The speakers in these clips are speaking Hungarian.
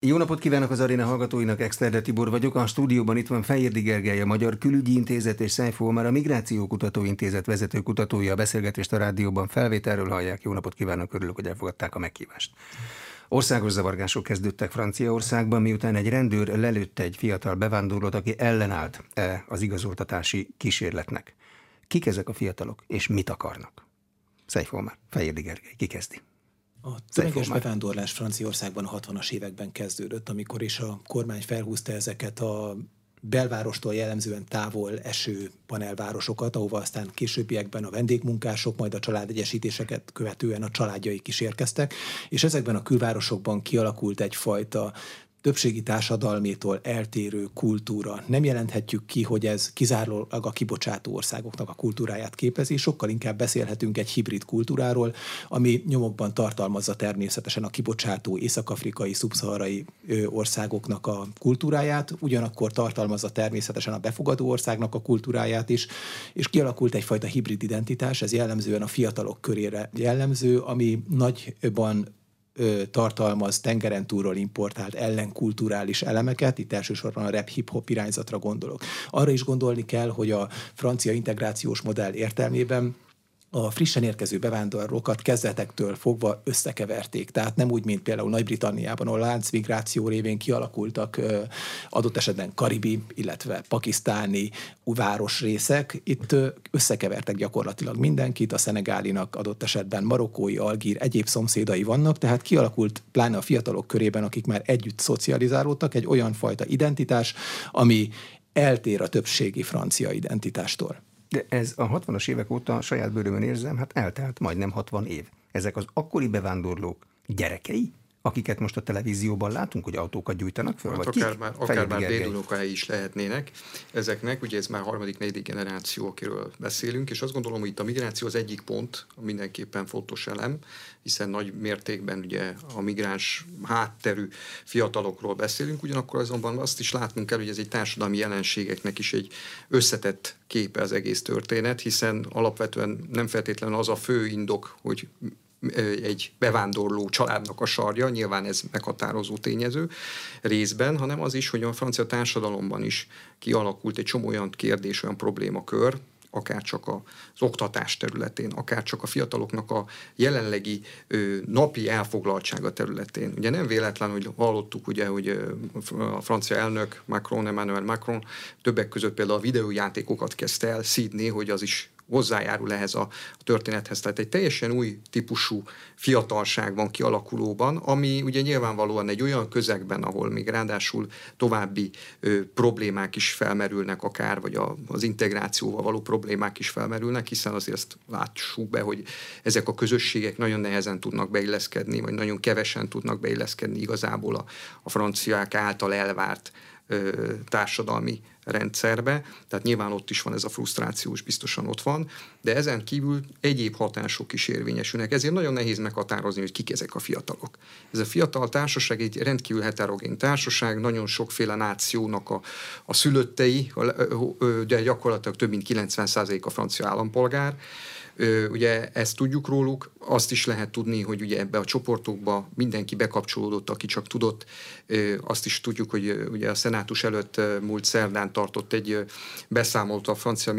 Jó napot kívánok az aréna hallgatóinak, Exterde Tibor vagyok. A stúdióban itt van Fejérdi Gergely, a Magyar Külügyi Intézet és Szájfó már a Migrációkutató Intézet vezető kutatója. A beszélgetést a rádióban felvételről hallják. Jó napot kívánok, örülök, hogy elfogadták a meghívást. Országos zavargások kezdődtek Franciaországban, miután egy rendőr lelőtte egy fiatal bevándorlót, aki ellenállt -e az igazoltatási kísérletnek. Kik ezek a fiatalok, és mit akarnak? Szájfó már, Fejérdi Gergely, ki kezdi? A tömeges bevándorlás Franciaországban a 60-as években kezdődött, amikor is a kormány felhúzta ezeket a belvárostól jellemzően távol eső panelvárosokat, ahova aztán későbbiekben a vendégmunkások, majd a családegyesítéseket követően a családjaik is érkeztek, és ezekben a külvárosokban kialakult egyfajta többségi társadalmétól eltérő kultúra. Nem jelenthetjük ki, hogy ez kizárólag a kibocsátó országoknak a kultúráját képezi, sokkal inkább beszélhetünk egy hibrid kultúráról, ami nyomokban tartalmazza természetesen a kibocsátó észak-afrikai, szubszaharai országoknak a kultúráját, ugyanakkor tartalmazza természetesen a befogadó országnak a kultúráját is, és kialakult egyfajta hibrid identitás, ez jellemzően a fiatalok körére jellemző, ami nagyban tartalmaz tengeren túlról importált ellenkulturális elemeket, itt elsősorban a rap hip-hop irányzatra gondolok. Arra is gondolni kell, hogy a francia integrációs modell értelmében a frissen érkező bevándorlókat kezdetektől fogva összekeverték. Tehát nem úgy, mint például Nagy-Britanniában, ahol láncmigráció révén kialakultak adott esetben karibi, illetve pakisztáni városrészek. Itt összekevertek gyakorlatilag mindenkit, a szenegálinak adott esetben marokkói, algír, egyéb szomszédai vannak, tehát kialakult pláne a fiatalok körében, akik már együtt szocializálódtak, egy olyan fajta identitás, ami eltér a többségi francia identitástól. De ez a 60-as évek óta saját bőrömön érzem, hát eltelt majdnem 60 év. Ezek az akkori bevándorlók gyerekei? Akiket most a televízióban látunk, hogy autókat gyújtanak föl? Hát vagy akár kik? már, akár már dédunokái is lehetnének ezeknek. Ugye ez már harmadik, negyedik generáció, akiről beszélünk, és azt gondolom, hogy itt a migráció az egyik pont, mindenképpen fontos elem, hiszen nagy mértékben ugye a migráns hátterű fiatalokról beszélünk, ugyanakkor azonban azt is látnunk kell, hogy ez egy társadalmi jelenségeknek is egy összetett képe az egész történet, hiszen alapvetően nem feltétlenül az a fő indok, hogy egy bevándorló családnak a sarja, nyilván ez meghatározó tényező részben, hanem az is, hogy a francia társadalomban is kialakult egy csomó olyan kérdés, olyan problémakör, akár csak az oktatás területén, akár csak a fiataloknak a jelenlegi ö, napi elfoglaltsága területén. Ugye nem véletlen, hogy hallottuk, ugye, hogy a francia elnök Macron, Emmanuel Macron többek között például a videójátékokat kezdte el szídni, hogy az is hozzájárul ehhez a, történethez. Tehát egy teljesen új típusú fiatalság van kialakulóban, ami ugye nyilvánvalóan egy olyan közegben, ahol még ráadásul további ö, problémák is felmerülnek akár, vagy a, az integrációval való problémák is felmerülnek, hiszen azért ezt látsuk be, hogy ezek a közösségek nagyon nehezen tudnak beilleszkedni, vagy nagyon kevesen tudnak beilleszkedni igazából a, a franciák által elvárt társadalmi rendszerbe, tehát nyilván ott is van ez a frusztráció, és biztosan ott van, de ezen kívül egyéb hatások is érvényesülnek. Ezért nagyon nehéz meghatározni, hogy kik ezek a fiatalok. Ez a fiatal társaság egy rendkívül heterogén társaság, nagyon sokféle nációnak a, a szülöttei, de gyakorlatilag több mint 90% a francia állampolgár, Ugye ezt tudjuk róluk, azt is lehet tudni, hogy ugye ebbe a csoportokba mindenki bekapcsolódott, aki csak tudott. Azt is tudjuk, hogy ugye a szenátus előtt múlt szerdán tartott egy beszámolt a francia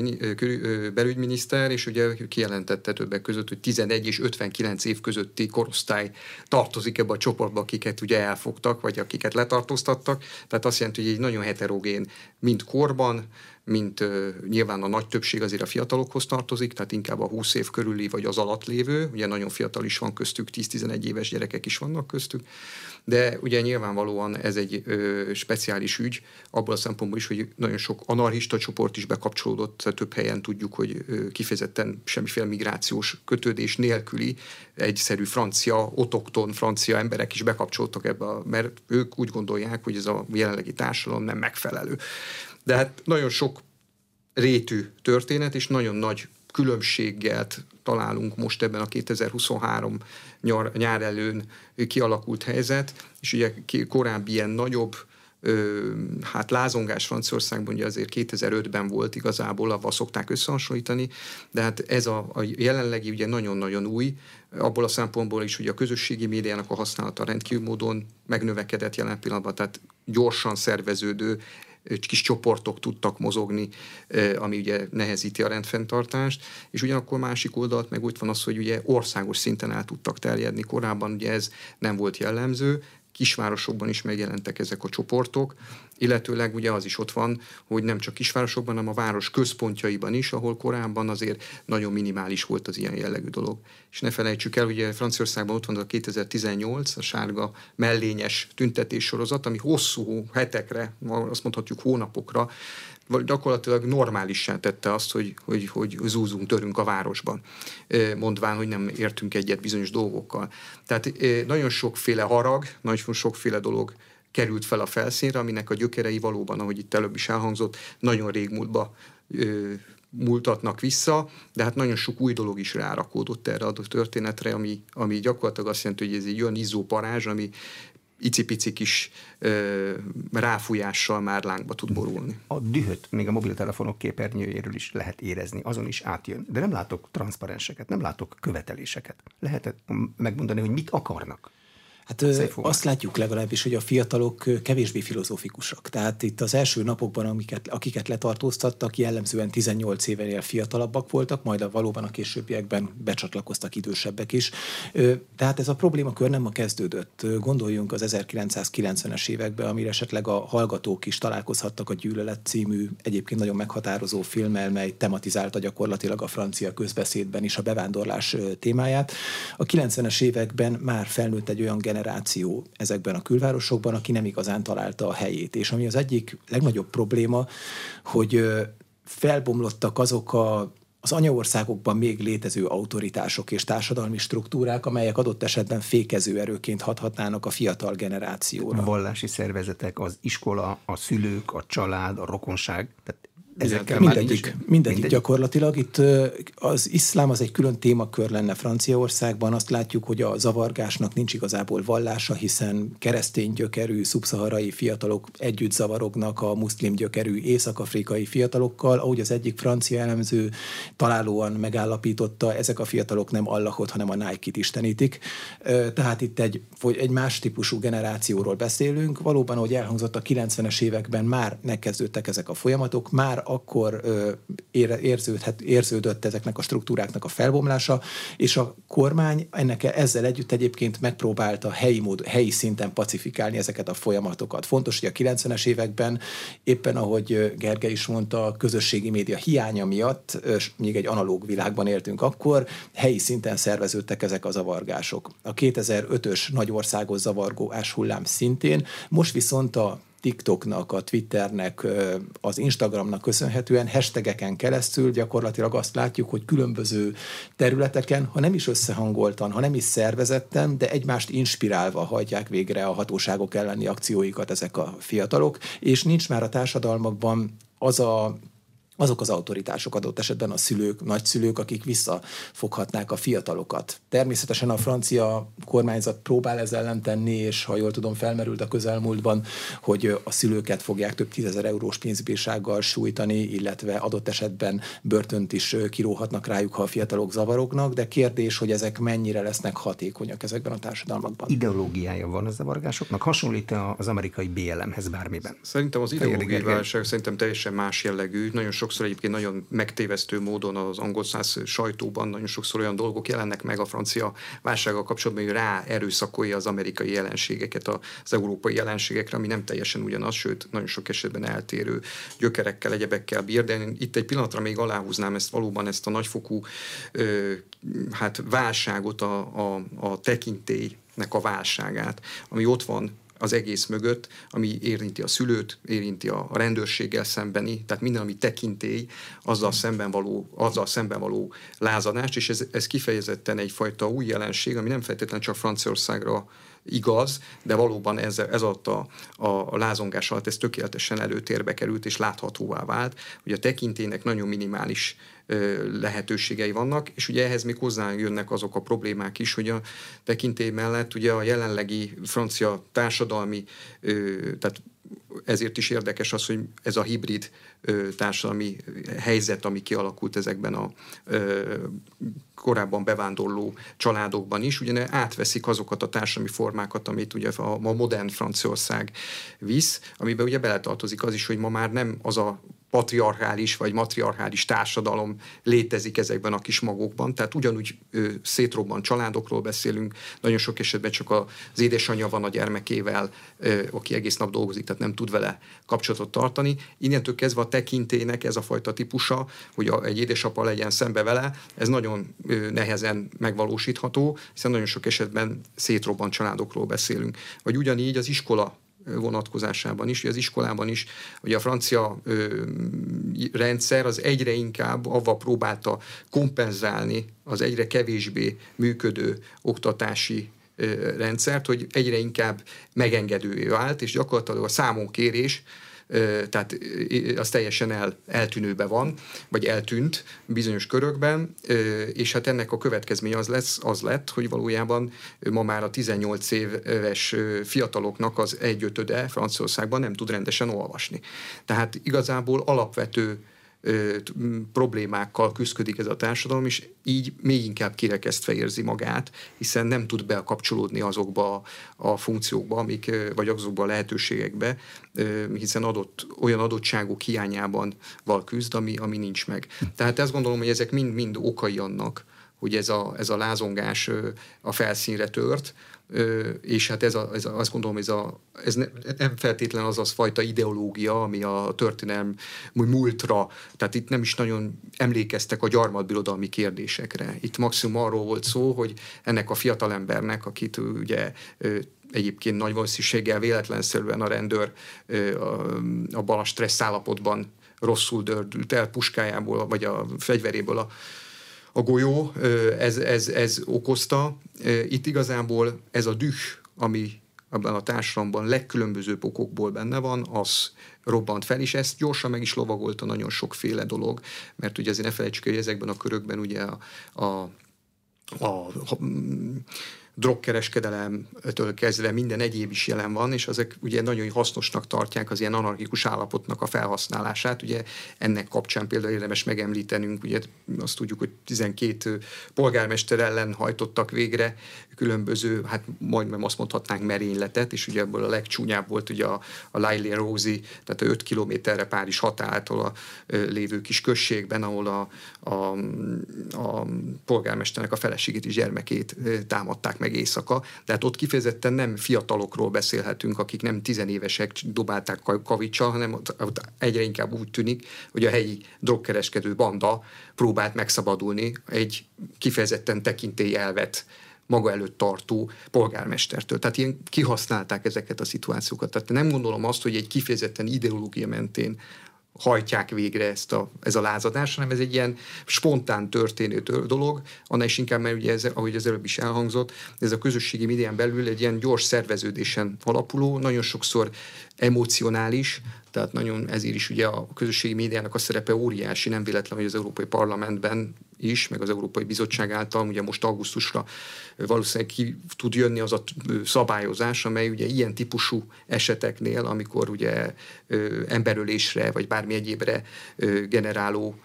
belügyminiszter, és ugye kijelentette többek között, hogy 11 és 59 év közötti korosztály tartozik ebbe a csoportba, akiket ugye elfogtak, vagy akiket letartóztattak. Tehát azt jelenti, hogy egy nagyon heterogén, mind korban, mint nyilván a nagy többség azért a fiatalokhoz tartozik, tehát inkább a 20 év körüli vagy az alatt lévő, ugye nagyon fiatal is van köztük, 10-11 éves gyerekek is vannak köztük, de ugye nyilvánvalóan ez egy ö, speciális ügy, abból a szempontból is, hogy nagyon sok anarchista csoport is bekapcsolódott, több helyen tudjuk, hogy ö, kifejezetten semmiféle migrációs kötődés nélküli egyszerű francia, otokton francia emberek is bekapcsoltak ebbe, mert ők úgy gondolják, hogy ez a jelenlegi társadalom nem megfelelő. De hát nagyon sok rétű történet, és nagyon nagy különbséggel találunk most ebben a 2023 nyár, nyár előn kialakult helyzet, és ugye korábbi ilyen nagyobb hát lázongás Franciaországban ugye azért 2005-ben volt igazából, avval szokták összehasonlítani, de hát ez a, a jelenlegi ugye nagyon-nagyon új, abból a szempontból is, hogy a közösségi médiának a használata rendkívül módon megnövekedett jelen pillanatban, tehát gyorsan szerveződő, kis csoportok tudtak mozogni, ami ugye nehezíti a rendfenntartást, és ugyanakkor másik oldalt meg úgy van az, hogy ugye országos szinten el tudtak terjedni. Korábban ugye ez nem volt jellemző, kisvárosokban is megjelentek ezek a csoportok, illetőleg ugye az is ott van, hogy nem csak kisvárosokban, hanem a város központjaiban is, ahol korábban azért nagyon minimális volt az ilyen jellegű dolog. És ne felejtsük el, ugye Franciaországban ott van a 2018, a sárga mellényes tüntetés sorozat, ami hosszú hetekre, azt mondhatjuk hónapokra gyakorlatilag normálissá tette azt, hogy, hogy, hogy zúzunk, törünk a városban, mondván, hogy nem értünk egyet bizonyos dolgokkal. Tehát nagyon sokféle harag, nagyon sokféle dolog került fel a felszínre, aminek a gyökerei valóban, ahogy itt előbb is elhangzott, nagyon régmúltba múltatnak vissza, de hát nagyon sok új dolog is rárakódott erre a történetre, ami, ami gyakorlatilag azt jelenti, hogy ez egy olyan izzó parázs, ami icipici kis ö, ráfújással már lángba tud borulni. A dühöt még a mobiltelefonok képernyőjéről is lehet érezni, azon is átjön. De nem látok transzparenseket, nem látok követeléseket. Lehet megmondani, hogy mit akarnak. Hát azt látjuk legalábbis, hogy a fiatalok kevésbé filozófikusak. Tehát itt az első napokban, amiket, akiket letartóztattak, jellemzően 18 évenél fiatalabbak voltak, majd a valóban a későbbiekben becsatlakoztak idősebbek is. Tehát ez a problémakör nem ma kezdődött. Gondoljunk az 1990-es évekbe, amire esetleg a hallgatók is találkozhattak a Gyűlölet című egyébként nagyon meghatározó filmmel, mely tematizálta gyakorlatilag a francia közbeszédben is a bevándorlás témáját. A 90-es években már felnőtt egy olyan generáció, generáció ezekben a külvárosokban, aki nem igazán találta a helyét. És ami az egyik legnagyobb probléma, hogy felbomlottak azok a az anyaországokban még létező autoritások és társadalmi struktúrák, amelyek adott esetben fékező erőként hathatnának a fiatal generációra. A vallási szervezetek, az iskola, a szülők, a család, a rokonság, tehát ezekkel mindegyik, mindegyik, mindegyik gyakorlatilag. Itt az iszlám az egy külön témakör lenne Franciaországban. Azt látjuk, hogy a zavargásnak nincs igazából vallása, hiszen keresztény gyökerű szubszaharai fiatalok együtt zavarognak a muszlim gyökerű észak-afrikai fiatalokkal. Ahogy az egyik francia elemző találóan megállapította, ezek a fiatalok nem Allahot, hanem a Nike-t istenítik. Tehát itt egy, egy más típusú generációról beszélünk. Valóban, ahogy elhangzott, a 90-es években már megkezdődtek ezek a folyamatok, már akkor érződhet, érződött ezeknek a struktúráknak a felbomlása, és a kormány ennek ezzel együtt egyébként megpróbálta helyi, mód, helyi szinten pacifikálni ezeket a folyamatokat. Fontos, hogy a 90-es években éppen ahogy Gergely is mondta, a közösségi média hiánya miatt, még egy analóg világban éltünk akkor, helyi szinten szerveződtek ezek a zavargások. A 2005-ös nagyországos zavargós hullám szintén, most viszont a TikToknak, a Twitternek, az Instagramnak köszönhetően hashtageken keresztül gyakorlatilag azt látjuk, hogy különböző területeken, ha nem is összehangoltan, ha nem is szervezetten, de egymást inspirálva hajtják végre a hatóságok elleni akcióikat ezek a fiatalok, és nincs már a társadalmakban az a azok az autoritások adott esetben a szülők, nagyszülők, akik visszafoghatnák a fiatalokat. Természetesen a francia kormányzat próbál ezzel ellen tenni, és ha jól tudom, felmerült a közelmúltban, hogy a szülőket fogják több tízezer eurós pénzbírsággal sújtani, illetve adott esetben börtönt is kiróhatnak rájuk, ha a fiatalok zavarognak, de kérdés, hogy ezek mennyire lesznek hatékonyak ezekben a társadalmakban. Ideológiája van a zavargásoknak? Hasonlít az amerikai BLM-hez bármiben? Szerintem az ideológiai válság szerintem teljesen más jellegű. Nagyon sok sokszor egyébként nagyon megtévesztő módon az angol száz sajtóban nagyon sokszor olyan dolgok jelennek meg a francia válsággal kapcsolatban, hogy rá erőszakolja az amerikai jelenségeket az európai jelenségekre, ami nem teljesen ugyanaz, sőt, nagyon sok esetben eltérő gyökerekkel, egyebekkel bír, de én itt egy pillanatra még aláhúznám ezt valóban ezt a nagyfokú ö, hát válságot, a, a, a tekintélynek a válságát, ami ott van az egész mögött, ami érinti a szülőt, érinti a, rendőrséggel szembeni, tehát minden, ami tekintély, azzal szemben való, azzal szemben való lázadást, és ez, ez kifejezetten egyfajta új jelenség, ami nem feltétlenül csak Franciaországra igaz, de valóban ez, ez alatt a, a lázongás alatt ez tökéletesen előtérbe került és láthatóvá vált, hogy a tekintének nagyon minimális lehetőségei vannak, és ugye ehhez még hozzájönnek azok a problémák is, hogy a tekintély mellett ugye a jelenlegi francia társadalmi, tehát ezért is érdekes az, hogy ez a hibrid társadalmi helyzet, ami kialakult ezekben a korábban bevándorló családokban is, ugye átveszik azokat a társadalmi formákat, amit ugye a, modern Franciaország visz, amiben ugye beletartozik az is, hogy ma már nem az a patriarchális vagy matriarchális társadalom létezik ezekben a kis magokban. Tehát ugyanúgy ö, szétrobban családokról beszélünk, nagyon sok esetben csak az édesanyja van a gyermekével, ö, aki egész nap dolgozik, tehát nem tud vele kapcsolatot tartani. Innentől kezdve a tekintének ez a fajta típusa, hogy a, egy édesapa legyen szembe vele, ez nagyon ö, nehezen megvalósítható, hiszen nagyon sok esetben szétrobban családokról beszélünk. Vagy ugyanígy az iskola vonatkozásában is, hogy az iskolában is, hogy a francia ö, rendszer az egyre inkább avval próbálta kompenzálni az egyre kevésbé működő oktatási rendszert, hogy egyre inkább megengedővé vált, és gyakorlatilag a számonkérés tehát az teljesen el, eltűnőbe van, vagy eltűnt bizonyos körökben, és hát ennek a következménye az, lesz, az lett, hogy valójában ma már a 18 éves fiataloknak az egyötöde Franciaországban nem tud rendesen olvasni. Tehát igazából alapvető problémákkal küzdik ez a társadalom, és így még inkább kirekesztve érzi magát, hiszen nem tud bekapcsolódni azokba a, funkciókba, amik, vagy azokba a lehetőségekbe, hiszen adott, olyan adottságok hiányában val küzd, ami, ami nincs meg. Tehát ezt gondolom, hogy ezek mind-mind okai annak, hogy ez a, ez a lázongás a felszínre tört, és hát ez, a, ez a, azt gondolom, ez, a, ez ne, nem feltétlen az az fajta ideológia, ami a történelm múltra, tehát itt nem is nagyon emlékeztek a gyarmatbirodalmi kérdésekre. Itt maximum arról volt szó, hogy ennek a fiatalembernek, akit ugye egyébként nagy valószínűséggel véletlenszerűen a rendőr a bal stressz állapotban rosszul dördült el puskájából, vagy a fegyveréből a a golyó, ez, ez, ez okozta. Itt igazából ez a düh, ami abban a társadalomban legkülönbözőbb okokból benne van, az robbant fel, és ezt gyorsan meg is lovagolta nagyon sokféle dolog, mert ugye azért ne felejtsük, hogy ezekben a körökben ugye a, a a, a drogkereskedelemtől kezdve minden egyéb is jelen van, és ezek ugye nagyon hasznosnak tartják az ilyen anarchikus állapotnak a felhasználását. Ugye ennek kapcsán például érdemes megemlítenünk, ugye azt tudjuk, hogy 12 polgármester ellen hajtottak végre különböző, hát majdnem azt mondhatnánk merényletet, és ugye ebből a legcsúnyább volt ugye a, a Lailé Rosi, tehát a 5 kilométerre Párizs határától a lévő kis községben, ahol a, a, a polgármesternek a feleségét és gyermekét támadták meg éjszaka. Tehát ott kifejezetten nem fiatalokról beszélhetünk, akik nem tizenévesek dobálták kavicsal, hanem ott, egyre inkább úgy tűnik, hogy a helyi drogkereskedő banda próbált megszabadulni egy kifejezetten tekintélyelvet maga előtt tartó polgármestertől. Tehát ilyen kihasználták ezeket a szituációkat. Tehát nem gondolom azt, hogy egy kifejezetten ideológia mentén hajtják végre ezt a, ez a lázadás, hanem ez egy ilyen spontán történő dolog, annál is inkább, mert ugye ez, ahogy az előbb is elhangzott, ez a közösségi médián belül egy ilyen gyors szerveződésen alapuló, nagyon sokszor emocionális, tehát nagyon ezért is ugye a közösségi médiának a szerepe óriási, nem véletlen, hogy az Európai Parlamentben is, meg az Európai Bizottság által, ugye most augusztusra valószínűleg ki tud jönni az a szabályozás, amely ugye ilyen típusú eseteknél, amikor ugye emberölésre vagy bármi egyébre generáló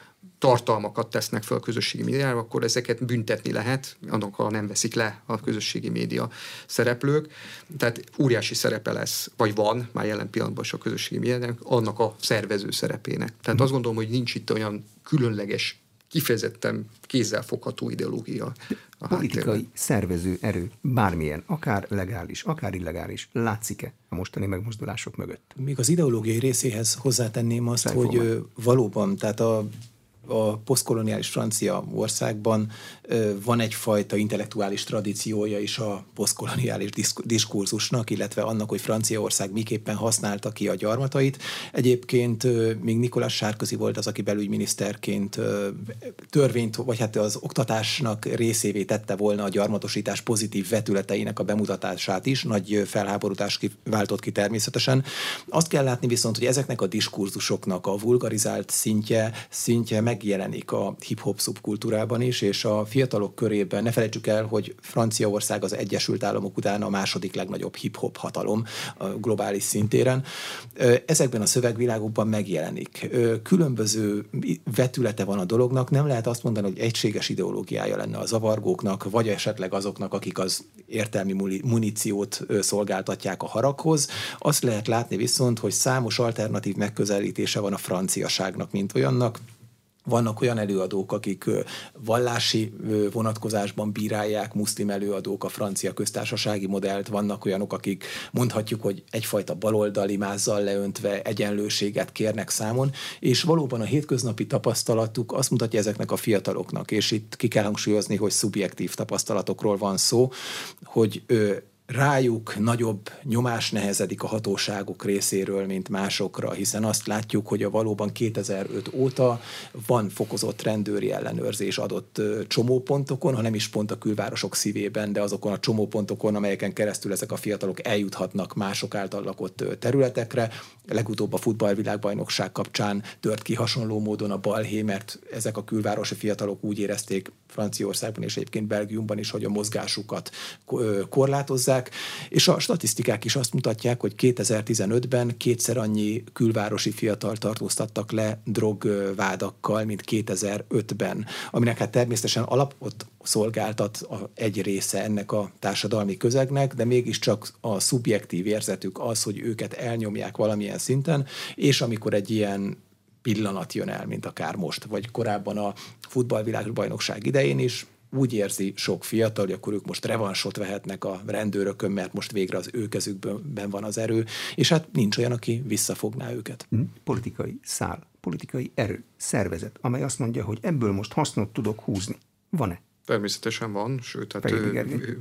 tartalmakat tesznek fel a közösségi médiára, akkor ezeket büntetni lehet, annak ha nem veszik le a közösségi média szereplők. Tehát óriási szerepe lesz, vagy van már jelen pillanatban is a közösségi médiának, annak a szervező szerepének. Tehát azt gondolom, hogy nincs itt olyan különleges kifejezetten kézzelfogható ideológia. A Politikai háttérben. szervező erő, bármilyen, akár legális, akár illegális, látszik-e a mostani megmozdulások mögött? Még az ideológiai részéhez hozzátenném azt, Szerfogom. hogy valóban, tehát a a posztkoloniális francia országban van egyfajta intellektuális tradíciója is a posztkoloniális diskurzusnak, illetve annak, hogy Franciaország miképpen használta ki a gyarmatait. Egyébként még Nikolás Sárközi volt az, aki belügyminiszterként törvényt, vagy hát az oktatásnak részévé tette volna a gyarmatosítás pozitív vetületeinek a bemutatását is, nagy felháborodás váltott ki természetesen. Azt kell látni viszont, hogy ezeknek a diskurzusoknak a vulgarizált szintje, szintje meg megjelenik a hip-hop szubkultúrában is, és a fiatalok körében ne felejtsük el, hogy Franciaország az Egyesült Államok után a második legnagyobb hip-hop hatalom a globális szintéren. Ezekben a szövegvilágokban megjelenik. Különböző vetülete van a dolognak, nem lehet azt mondani, hogy egységes ideológiája lenne a zavargóknak, vagy esetleg azoknak, akik az értelmi muníciót szolgáltatják a haraghoz. Azt lehet látni viszont, hogy számos alternatív megközelítése van a franciaságnak, mint olyannak, vannak olyan előadók, akik vallási vonatkozásban bírálják, muszlim előadók a francia köztársasági modellt, vannak olyanok, akik mondhatjuk, hogy egyfajta baloldali mázzal leöntve egyenlőséget kérnek számon, és valóban a hétköznapi tapasztalatuk azt mutatja ezeknek a fiataloknak, és itt ki kell hangsúlyozni, hogy szubjektív tapasztalatokról van szó, hogy rájuk nagyobb nyomás nehezedik a hatóságok részéről, mint másokra, hiszen azt látjuk, hogy a valóban 2005 óta van fokozott rendőri ellenőrzés adott csomópontokon, ha nem is pont a külvárosok szívében, de azokon a csomópontokon, amelyeken keresztül ezek a fiatalok eljuthatnak mások által lakott területekre. Legutóbb a futballvilágbajnokság kapcsán tört ki hasonló módon a balhé, mert ezek a külvárosi fiatalok úgy érezték Franciaországban és egyébként Belgiumban is, hogy a mozgásukat korlátozzák, és a statisztikák is azt mutatják, hogy 2015-ben kétszer annyi külvárosi fiatal tartóztattak le drogvádakkal, mint 2005-ben, aminek hát természetesen alapot szolgáltat a, egy része ennek a társadalmi közegnek, de mégiscsak a szubjektív érzetük az, hogy őket elnyomják valamilyen szinten, és amikor egy ilyen pillanat jön el, mint akár most, vagy korábban a futballvilágbajnokság idején is, úgy érzi sok fiatal, hogy akkor ők most revansot vehetnek a rendőrökön, mert most végre az ő kezükben van az erő, és hát nincs olyan, aki visszafogná őket. Hm? Politikai szál, politikai erő, szervezet, amely azt mondja, hogy ebből most hasznot tudok húzni. Van-e? Természetesen van, sőt, hát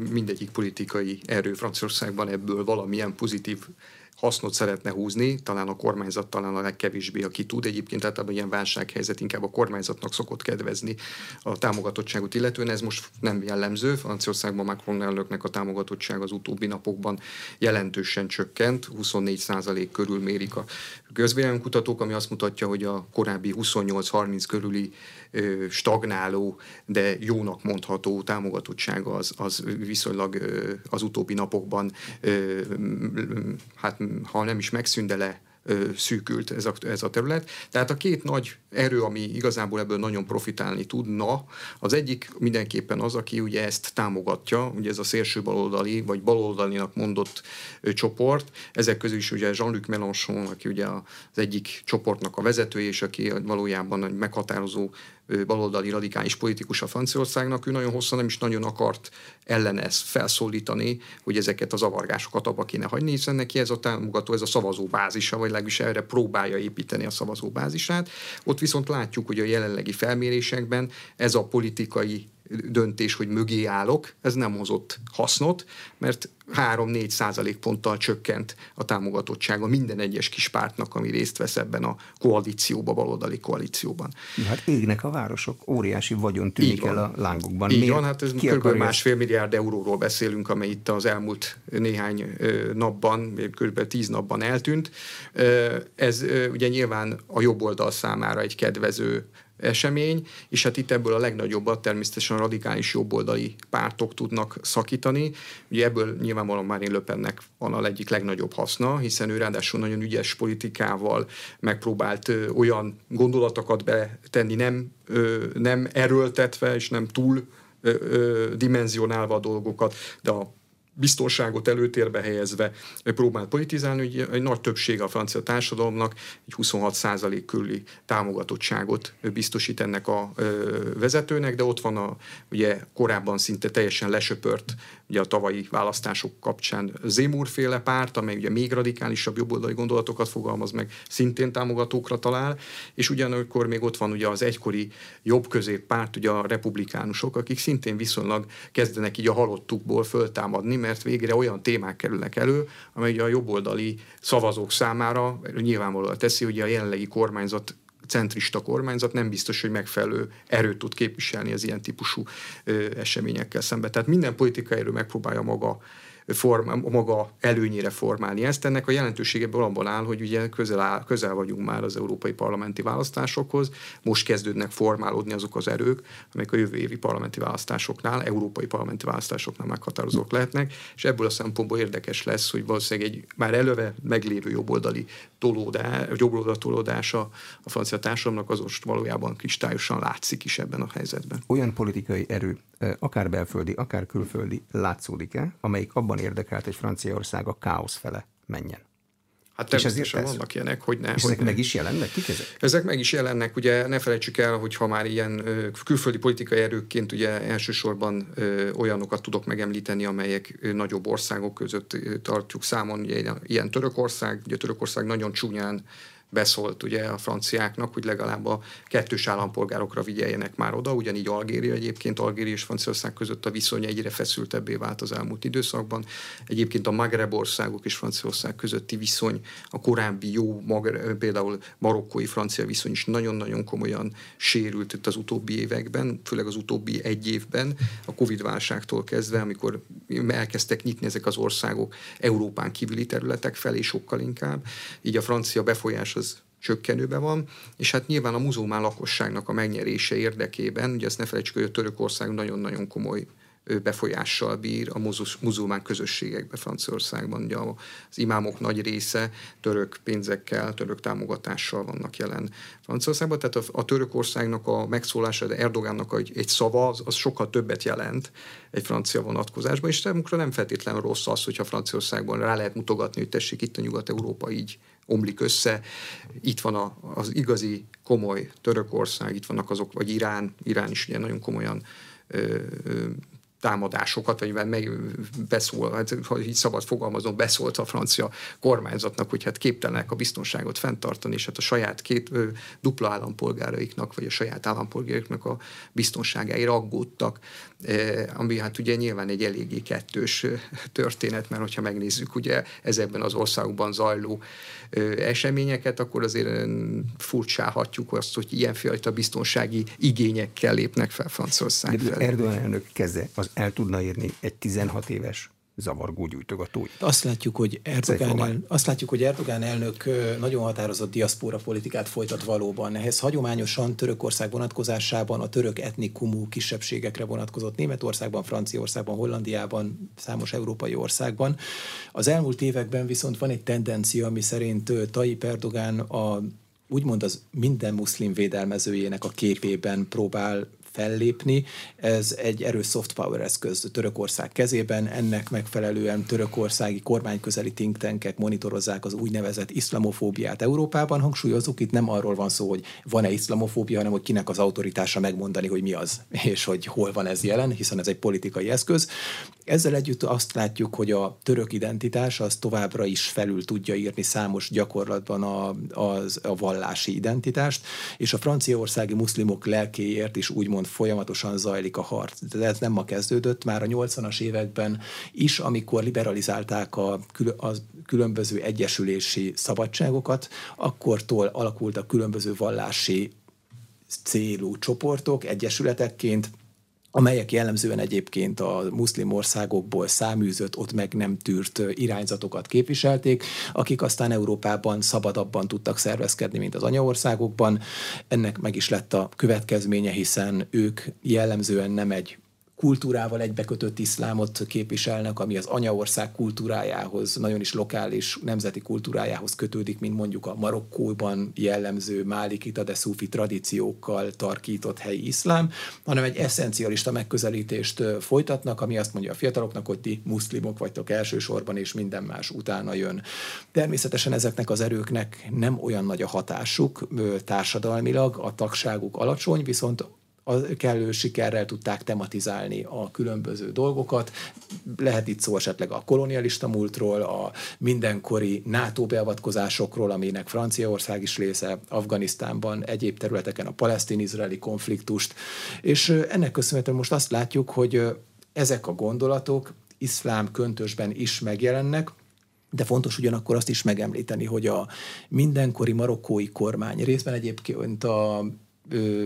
mindegyik politikai erő Franciaországban ebből valamilyen pozitív hasznot szeretne húzni, talán a kormányzat talán a legkevésbé, aki tud. Egyébként általában ilyen válsághelyzet inkább a kormányzatnak szokott kedvezni a támogatottságot illetően. Ez most nem jellemző. Franciaországban Macron elnöknek a támogatottság az utóbbi napokban jelentősen csökkent, 24% körül mérik a közvéleménykutatók, ami azt mutatja, hogy a korábbi 28-30 körüli stagnáló, de jónak mondható támogatottsága az, az viszonylag az utóbbi napokban, hát ha nem is megszűnt, de le szűkült ez a, ez a terület. Tehát a két nagy erő, ami igazából ebből nagyon profitálni tudna, az egyik mindenképpen az, aki ugye ezt támogatja, ugye ez a szélső baloldali, vagy baloldalinak mondott csoport. Ezek közül is ugye Jean-Luc Mélenchon, aki ugye az egyik csoportnak a vezetője, és aki valójában egy meghatározó baloldali radikális politikus a Franciaországnak, ő nagyon hosszan nem is nagyon akart ellene ezt felszólítani, hogy ezeket a zavargásokat abba kéne hagyni, hiszen neki ez a támogató, ez a szavazóbázisa, vagy legalábbis erre próbálja építeni a szavazóbázisát. Ott viszont látjuk, hogy a jelenlegi felmérésekben ez a politikai döntés, hogy mögé állok, ez nem hozott hasznot, mert 3-4 százalékponttal csökkent a támogatottsága minden egyes kis pártnak, ami részt vesz ebben a koalícióban, baloldali koalícióban. Hát égnek a városok, óriási vagyon tűnik el a lángokban. Így Miért? van, hát ez kb. Akarja? másfél milliárd euróról beszélünk, amely itt az elmúlt néhány napban, kb. tíz napban eltűnt. Ez ugye nyilván a jobb oldal számára egy kedvező esemény, és hát itt ebből a legnagyobbat természetesen a radikális jobboldali pártok tudnak szakítani. Ugye ebből nyilvánvalóan már Löpennek van a egyik legnagyobb haszna, hiszen ő ráadásul nagyon ügyes politikával megpróbált ö, olyan gondolatokat betenni, nem, ö, nem erőltetve és nem túl ö, ö, dimenzionálva a dolgokat, de a biztonságot előtérbe helyezve próbált politizálni, hogy egy nagy többség a francia társadalomnak egy 26 százalék körüli támogatottságot biztosít ennek a vezetőnek, de ott van a ugye korábban szinte teljesen lesöpört ugye a tavalyi választások kapcsán Zémúr féle párt, amely ugye még radikálisabb jobboldali gondolatokat fogalmaz meg, szintén támogatókra talál, és ugyanakkor még ott van ugye az egykori jobb-közép párt, ugye a republikánusok, akik szintén viszonylag kezdenek így a halottukból föltámadni, mert végre olyan témák kerülnek elő, amely ugye a jobboldali szavazók számára nyilvánvalóan teszi, hogy a jelenlegi kormányzat centrista kormányzat nem biztos, hogy megfelelő erőt tud képviselni az ilyen típusú ö, eseményekkel szemben. Tehát minden politikai erő megpróbálja maga form, maga előnyére formálni ezt. Ennek a jelentősége abban áll, hogy ugye közel, áll, közel vagyunk már az európai parlamenti választásokhoz, most kezdődnek formálódni azok az erők, amelyek a jövő évi parlamenti választásoknál, európai parlamenti választásoknál meghatározók lehetnek, és ebből a szempontból érdekes lesz, hogy valószínűleg egy már előve meglévő jobboldali tolódás, jobboldali tolódása a francia társadalomnak az most valójában kristályosan látszik is ebben a helyzetben. Olyan politikai erő, akár belföldi, akár külföldi látszódik-e, amelyik abban érdekelt, hogy Franciaország a káosz fele menjen? Hát természetesen vannak ilyenek, hogy ne. És hogy ezek ne. meg is jelennek? Kik ezek? Ezek meg is jelennek, ugye ne felejtsük el, hogy ha már ilyen külföldi politikai erőkként ugye elsősorban olyanokat tudok megemlíteni, amelyek nagyobb országok között tartjuk számon, ugye ilyen Törökország, ugye Törökország nagyon csúnyán beszólt ugye a franciáknak, hogy legalább a kettős állampolgárokra vigyeljenek már oda, ugyanígy Algéria egyébként, Algéria és Franciaország között a viszony egyre feszültebbé vált az elmúlt időszakban. Egyébként a Magreb országok és Franciaország közötti viszony, a korábbi jó, Magreb, például marokkói francia viszony is nagyon-nagyon komolyan sérült itt az utóbbi években, főleg az utóbbi egy évben, a Covid-válságtól kezdve, amikor elkezdtek nyitni ezek az országok Európán kívüli területek felé sokkal inkább, így a francia befolyás csökkenőben van, és hát nyilván a muzulmán lakosságnak a megnyerése érdekében, ugye ezt ne felejtsük, hogy a Törökország nagyon-nagyon komoly befolyással bír a muzulmán közösségekbe Franciaországban. Ugye az imámok nagy része török pénzekkel, török támogatással vannak jelen Franciaországban, tehát a, a Törökországnak a megszólása, de Erdogánnak egy, egy szava, az, az sokkal többet jelent egy francia vonatkozásban, és számunkra nem feltétlenül rossz az, hogyha Franciaországban rá lehet mutogatni, hogy tessék itt a Nyugat-Európa így omlik össze. Itt van a, az igazi komoly Törökország, itt vannak azok, vagy Irán, Irán is ugye nagyon komolyan támadásokat, vagy meg beszól, hát, ha így szabad fogalmazom, beszólt a francia kormányzatnak, hogy hát képtelenek a biztonságot fenntartani, és hát a saját két ö, dupla állampolgáraiknak, vagy a saját állampolgáraiknak a biztonságáira aggódtak, e, ami hát ugye nyilván egy eléggé kettős történet, mert hogyha megnézzük ugye ezekben az országokban zajló ö, eseményeket, akkor azért furcsálhatjuk azt, hogy ilyenfajta biztonsági igényekkel lépnek fel Franciaország felé. Erdogan elnök keze az el tudna írni egy 16 éves zavargó gyújtogatói. Azt látjuk, hogy Erdogán, el, azt látjuk, hogy Erdogán elnök nagyon határozott diaszpóra politikát folytat valóban. Ehhez hagyományosan Törökország vonatkozásában a török etnikumú kisebbségekre vonatkozott Németországban, Franciaországban, Hollandiában, számos európai országban. Az elmúlt években viszont van egy tendencia, ami szerint Tayyip Erdogán a úgymond az minden muszlim védelmezőjének a képében próbál fellépni. Ez egy erős soft power eszköz Törökország kezében, ennek megfelelően törökországi kormányközeli think tankek monitorozzák az úgynevezett iszlamofóbiát Európában. Hangsúlyozunk, itt nem arról van szó, hogy van-e iszlamofóbia, hanem hogy kinek az autoritása megmondani, hogy mi az, és hogy hol van ez jelen, hiszen ez egy politikai eszköz. Ezzel együtt azt látjuk, hogy a török identitás az továbbra is felül tudja írni számos gyakorlatban a, az, a vallási identitást, és a franciaországi muszlimok lelkéért is úgymond folyamatosan zajlik a harc. De ez nem ma kezdődött, már a 80-as években is, amikor liberalizálták a, a különböző egyesülési szabadságokat, akkortól alakultak különböző vallási célú csoportok, egyesületekként, amelyek jellemzően egyébként a muszlim országokból száműzött, ott meg nem tűrt irányzatokat képviselték, akik aztán Európában szabadabban tudtak szervezkedni, mint az anyaországokban. Ennek meg is lett a következménye, hiszen ők jellemzően nem egy kultúrával egybekötött iszlámot képviselnek, ami az anyaország kultúrájához, nagyon is lokális nemzeti kultúrájához kötődik, mint mondjuk a Marokkóban jellemző málikita de szufi tradíciókkal tarkított helyi iszlám, hanem egy eszencialista megközelítést folytatnak, ami azt mondja a fiataloknak, hogy ti muszlimok vagytok elsősorban, és minden más utána jön. Természetesen ezeknek az erőknek nem olyan nagy a hatásuk társadalmilag, a tagságuk alacsony, viszont a kellő sikerrel tudták tematizálni a különböző dolgokat. Lehet itt szó esetleg a kolonialista múltról, a mindenkori NATO beavatkozásokról, aminek Franciaország is része, Afganisztánban, egyéb területeken a palesztin-izraeli konfliktust. És ennek köszönhetően most azt látjuk, hogy ezek a gondolatok iszlám köntösben is megjelennek, de fontos ugyanakkor azt is megemlíteni, hogy a mindenkori marokkói kormány részben egyébként a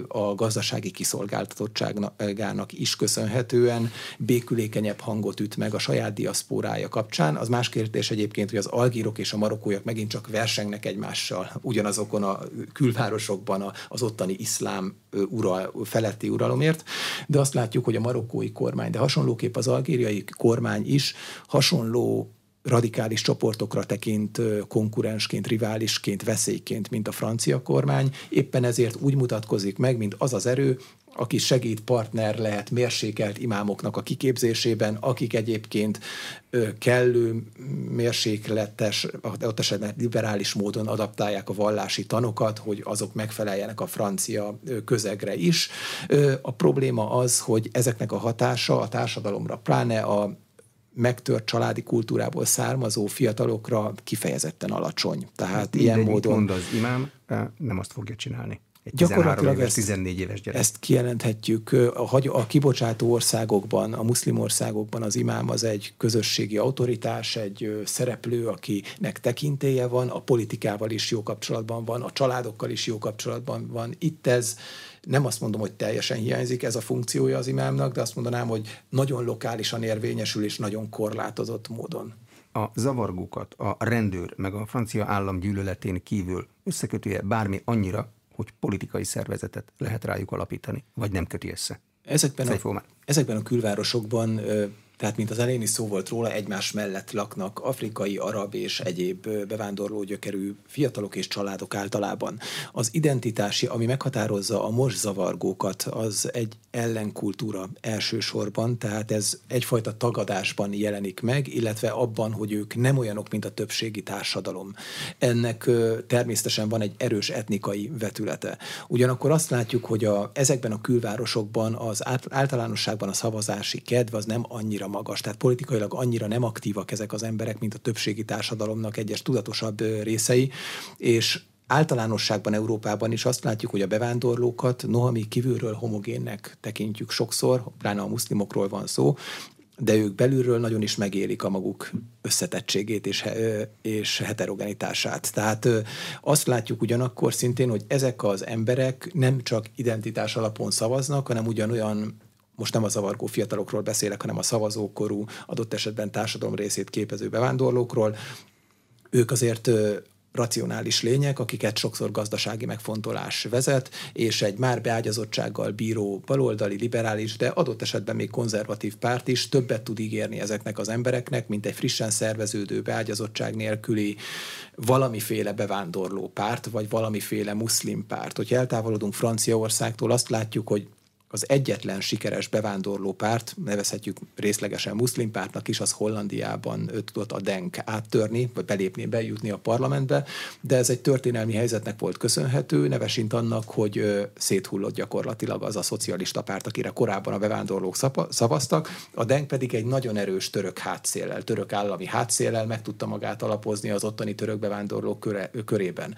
a gazdasági kiszolgáltatottságának is köszönhetően békülékenyebb hangot üt meg a saját diaszpórája kapcsán. Az más kérdés egyébként, hogy az algírok és a marokkóiak megint csak versengnek egymással ugyanazokon a külvárosokban az ottani iszlám ura, feletti uralomért, de azt látjuk, hogy a marokkói kormány, de hasonlóképp az algériai kormány is hasonló radikális csoportokra tekint konkurensként, riválisként, veszélyként, mint a francia kormány. Éppen ezért úgy mutatkozik meg, mint az az erő, aki segít partner lehet mérsékelt imámoknak a kiképzésében, akik egyébként kellő mérsékletes, ott esetben liberális módon adaptálják a vallási tanokat, hogy azok megfeleljenek a francia közegre is. A probléma az, hogy ezeknek a hatása a társadalomra, pláne a megtört családi kultúrából származó fiatalokra kifejezetten alacsony. Tehát Minden, ilyen módon... mond az imám, nem azt fogja csinálni. Egy gyakorlatilag éves, ezt, 14 éves gyerek. Ezt kijelenthetjük. A, a kibocsátó országokban, a muszlim országokban az imám az egy közösségi autoritás, egy szereplő, akinek tekintélye van, a politikával is jó kapcsolatban van, a családokkal is jó kapcsolatban van. Itt ez nem azt mondom, hogy teljesen hiányzik ez a funkciója az imámnak, de azt mondanám, hogy nagyon lokálisan érvényesül és nagyon korlátozott módon. A zavargókat a rendőr meg a francia állam gyűlöletén kívül összekötője bármi annyira, hogy politikai szervezetet lehet rájuk alapítani, vagy nem köti össze? Ezekben a, ezekben a külvárosokban tehát, mint az elején is szó volt róla, egymás mellett laknak afrikai, arab és egyéb bevándorló gyökerű fiatalok és családok általában. Az identitási, ami meghatározza a most zavargókat, az egy ellenkultúra elsősorban, tehát ez egyfajta tagadásban jelenik meg, illetve abban, hogy ők nem olyanok, mint a többségi társadalom. Ennek természetesen van egy erős etnikai vetülete. Ugyanakkor azt látjuk, hogy a, ezekben a külvárosokban az általánosságban a szavazási kedv az nem annyira annyira magas, tehát politikailag annyira nem aktívak ezek az emberek, mint a többségi társadalomnak egyes tudatosabb részei, és általánosságban Európában is azt látjuk, hogy a bevándorlókat, noha mi kívülről homogénnek tekintjük sokszor, pláne a muszlimokról van szó, de ők belülről nagyon is megélik a maguk összetettségét és, és heterogenitását. Tehát azt látjuk ugyanakkor szintén, hogy ezek az emberek nem csak identitás alapon szavaznak, hanem ugyanolyan most nem a zavargó fiatalokról beszélek, hanem a szavazókorú, adott esetben társadalom részét képező bevándorlókról, ők azért racionális lények, akiket sokszor gazdasági megfontolás vezet, és egy már beágyazottsággal bíró baloldali, liberális, de adott esetben még konzervatív párt is többet tud ígérni ezeknek az embereknek, mint egy frissen szerveződő, beágyazottság nélküli valamiféle bevándorló párt, vagy valamiféle muszlim párt. Hogyha eltávolodunk Franciaországtól, azt látjuk, hogy az egyetlen sikeres bevándorló párt, nevezhetjük részlegesen muszlim pártnak is, az Hollandiában tudott a DENK áttörni, vagy belépni, bejutni a parlamentbe, de ez egy történelmi helyzetnek volt köszönhető, nevesint annak, hogy széthullott gyakorlatilag az a szocialista párt, akire korábban a bevándorlók szavaztak, a DENK pedig egy nagyon erős török hátszéllel, török állami hátszéllel meg tudta magát alapozni az ottani török bevándorlók köre, körében.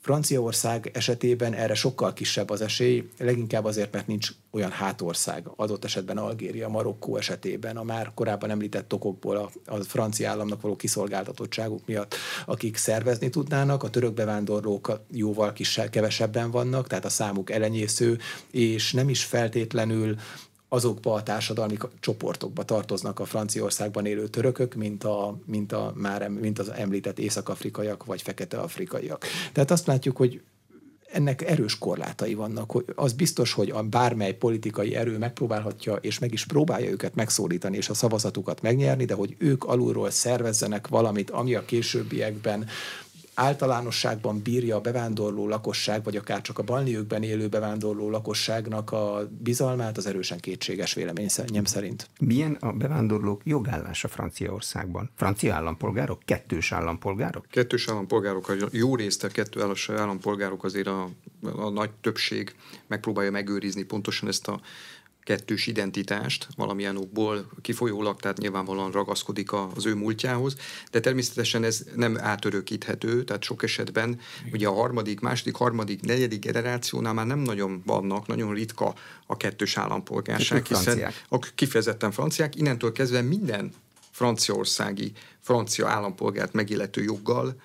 Franciaország esetében erre sokkal kisebb az esély, leginkább azért, mert nincs olyan hátország, adott esetben Algéria, Marokkó esetében, a már korábban említett okokból a, a francia államnak való kiszolgáltatottságuk miatt, akik szervezni tudnának, a török bevándorlók jóval kisebb, kevesebben vannak, tehát a számuk elenyésző, és nem is feltétlenül azokba a társadalmi csoportokba tartoznak a Franciaországban élő törökök, mint, a, mint, a, már, mint az említett észak-afrikaiak vagy fekete-afrikaiak. Tehát azt látjuk, hogy ennek erős korlátai vannak. Az biztos, hogy a bármely politikai erő megpróbálhatja, és meg is próbálja őket megszólítani, és a szavazatukat megnyerni, de hogy ők alulról szervezzenek valamit, ami a későbbiekben általánosságban bírja a bevándorló lakosság, vagy akár csak a balniőkben élő bevándorló lakosságnak a bizalmát, az erősen kétséges véleményem szerint. Milyen a bevándorlók jogállása Franciaországban? Francia állampolgárok? Kettős állampolgárok? Kettős állampolgárok, a jó részt a kettő állampolgárok azért a, a nagy többség megpróbálja megőrizni pontosan ezt a kettős identitást valamilyen okból kifolyólag, tehát nyilvánvalóan ragaszkodik az ő múltjához, de természetesen ez nem átörökíthető, tehát sok esetben ugye a harmadik, második, harmadik, negyedik generációnál már nem nagyon vannak, nagyon ritka a kettős állampolgárság, hiszen a kifejezetten franciák, innentől kezdve minden franciaországi, francia állampolgárt megillető joggal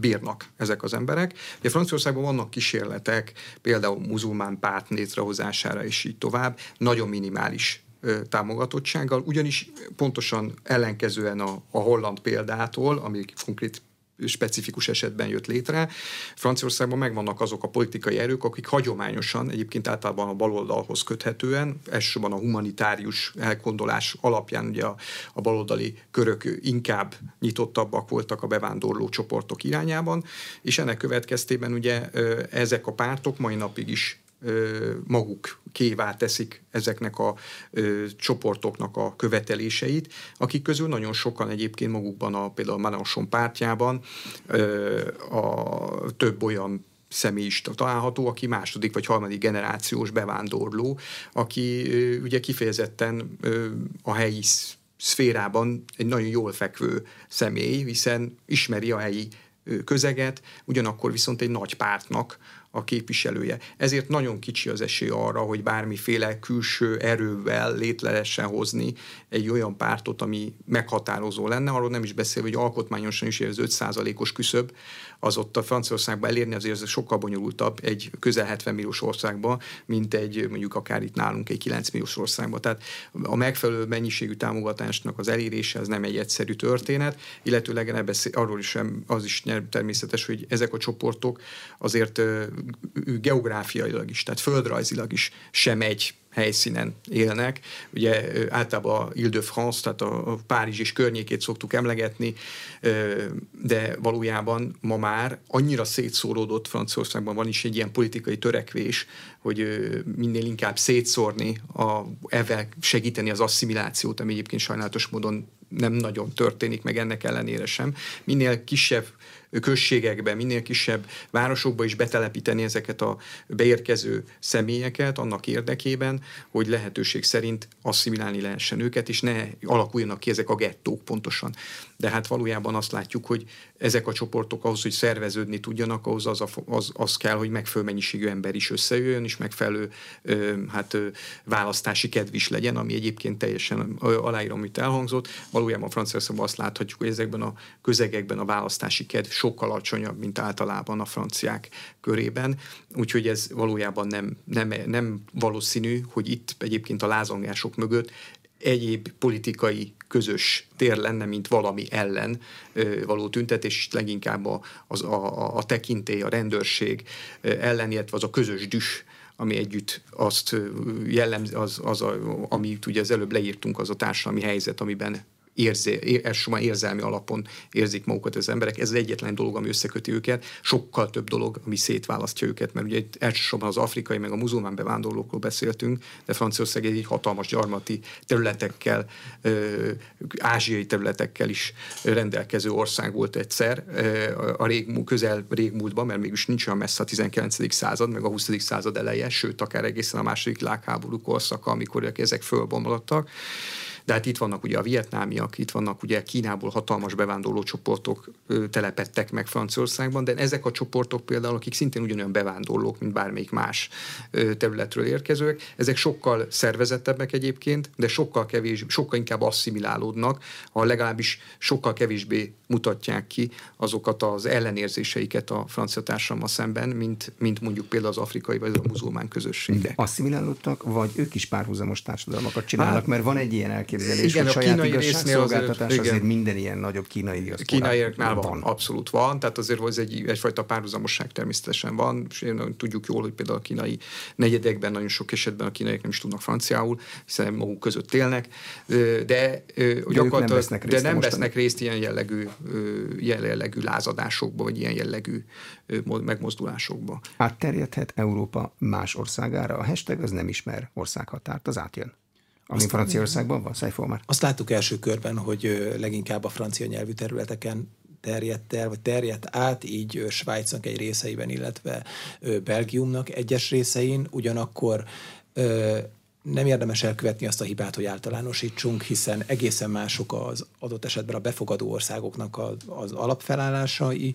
bírnak ezek az emberek. Ugye Franciaországban vannak kísérletek, például muzulmán párt létrehozására és így tovább, nagyon minimális támogatottsággal, ugyanis pontosan ellenkezően a, a holland példától, ami konkrét specifikus esetben jött létre. Franciaországban megvannak azok a politikai erők, akik hagyományosan, egyébként általában a baloldalhoz köthetően, elsősorban a humanitárius elgondolás alapján ugye a, a baloldali körök inkább nyitottabbak voltak a bevándorló csoportok irányában, és ennek következtében ugye ezek a pártok mai napig is maguk kévá teszik ezeknek a ö, csoportoknak a követeléseit, akik közül nagyon sokan egyébként magukban a például Mélenchon pártjában ö, a több olyan személy is található, aki második vagy harmadik generációs bevándorló, aki ö, ugye kifejezetten ö, a helyi szférában egy nagyon jól fekvő személy, hiszen ismeri a helyi közeget, ugyanakkor viszont egy nagy pártnak a képviselője. Ezért nagyon kicsi az esély arra, hogy bármiféle külső erővel létre lehessen hozni egy olyan pártot, ami meghatározó lenne. Arról nem is beszél, hogy alkotmányosan is az 5%-os küszöb, az ott a Franciaországban elérni, azért ez sokkal bonyolultabb egy közel 70 milliós országban, mint egy mondjuk akár itt nálunk egy 9 milliós országban. Tehát a megfelelő mennyiségű támogatásnak az elérése az nem egy egyszerű történet, illetőleg beszél, arról is sem, az is természetes, hogy ezek a csoportok azért geográfiailag is, tehát földrajzilag is sem egy helyszínen élnek. Ugye általában a Ile-de-France, tehát a Párizs és környékét szoktuk emlegetni, de valójában ma már annyira szétszóródott Franciaországban van is egy ilyen politikai törekvés, hogy minél inkább szétszórni, a, ezzel segíteni az asszimilációt, ami egyébként sajnálatos módon nem nagyon történik meg ennek ellenére sem. Minél kisebb községekbe, minél kisebb városokba is betelepíteni ezeket a beérkező személyeket annak érdekében, hogy lehetőség szerint asszimilálni lehessen őket, és ne alakuljanak ki ezek a gettók pontosan. De hát valójában azt látjuk, hogy ezek a csoportok ahhoz, hogy szerveződni tudjanak, ahhoz az, a, az, az kell, hogy megfelelő mennyiségű ember is összejöjjön, és megfelelő ö, hát, ö, választási kedv is legyen, ami egyébként teljesen aláírom, amit elhangzott. Valójában Franciaországban azt láthatjuk, hogy ezekben a közegekben a választási kedv sokkal alacsonyabb, mint általában a franciák körében, úgyhogy ez valójában nem, nem, nem valószínű, hogy itt egyébként a lázongások mögött egyéb politikai közös tér lenne, mint valami ellen való tüntetés, leginkább a, az, a, a tekintély, a rendőrség ellen, illetve az a közös düs, ami együtt azt jellemzi, az, az a, amit ugye az előbb leírtunk, az a társadalmi helyzet, amiben érzé, elsősorban érzelmi alapon érzik magukat az emberek. Ez az egyetlen dolog, ami összeköti őket. Sokkal több dolog, ami szétválasztja őket, mert ugye elsősorban az afrikai meg a muzulmán bevándorlókról beszéltünk, de Franciaország egy hatalmas gyarmati területekkel, ázsiai területekkel is rendelkező ország volt egyszer a rég, közel régmúltban, mert mégis nincs olyan messze a 19. század, meg a 20. század eleje, sőt, akár egészen a második világháború korszaka, amikor ezek fölbomlottak. De hát itt vannak ugye a vietnámiak, itt vannak ugye Kínából hatalmas bevándorló csoportok telepettek meg Franciaországban, de ezek a csoportok például, akik szintén ugyanolyan bevándorlók, mint bármelyik más területről érkezők, ezek sokkal szervezettebbek egyébként, de sokkal kevés, sokkal inkább asszimilálódnak, ha legalábbis sokkal kevésbé mutatják ki azokat az ellenérzéseiket a francia társadalma szemben, mint, mint mondjuk például az afrikai vagy a muzulmán közösségek. Asszimilálódtak, vagy ők is párhuzamos társadalmakat csinálnak, hát, mert van egy ilyen elképzelés, igen, hogy a saját kínai résznél azért, azért minden ilyen nagyobb kínai Kínaiaknál van, van, abszolút van, tehát azért ez egy, egyfajta párhuzamosság természetesen van, és tudjuk jól, hogy például a kínai negyedekben nagyon sok esetben a kínaiak nem is tudnak franciául, hiszen maguk között élnek, de, de gyakorlatilag nem vesznek részt, de nem vesznek részt ilyen jellegű, jellegű lázadásokba, vagy ilyen jellegű megmozdulásokba. Átterjedhet Európa más országára? A hashtag az nem ismer országhatárt, az átjön. Ami Azt Franciaországban van, Szájfó Azt láttuk első körben, hogy leginkább a francia nyelvű területeken terjedt el, vagy terjedt át, így Svájcnak egy részeiben, illetve Belgiumnak egyes részein, ugyanakkor nem érdemes elkövetni azt a hibát, hogy általánosítsunk, hiszen egészen mások az adott esetben a befogadó országoknak az, az alapfelállásai,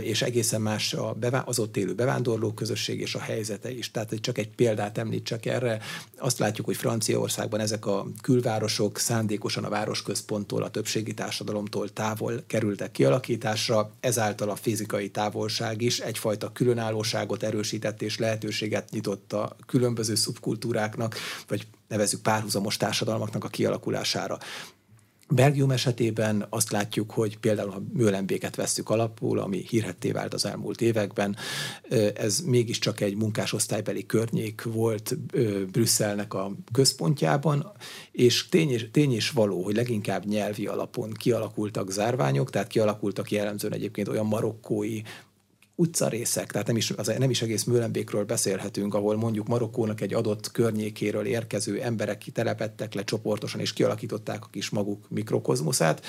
és egészen más a bevá- az ott élő bevándorló közösség és a helyzete is. Tehát csak egy példát említsek erre. Azt látjuk, hogy Franciaországban ezek a külvárosok szándékosan a városközponttól, a többségi társadalomtól távol kerültek kialakításra, ezáltal a fizikai távolság is egyfajta különállóságot erősített és lehetőséget nyitott a különböző szubkultúráknak, vagy nevezük párhuzamos társadalmaknak a kialakulására. Belgium esetében azt látjuk, hogy például ha Mőlenbéket vesszük alapul, ami hírhetté vált az elmúlt években, ez mégiscsak egy munkásosztálybeli környék volt Brüsszelnek a központjában, és tény, és tény is való, hogy leginkább nyelvi alapon kialakultak zárványok, tehát kialakultak jellemzően egyébként olyan marokkói utcarészek, tehát nem is, az, nem is egész Mőlenbékről beszélhetünk, ahol mondjuk Marokkónak egy adott környékéről érkező emberek kitelepettek le csoportosan, és kialakították a kis maguk mikrokozmoszát,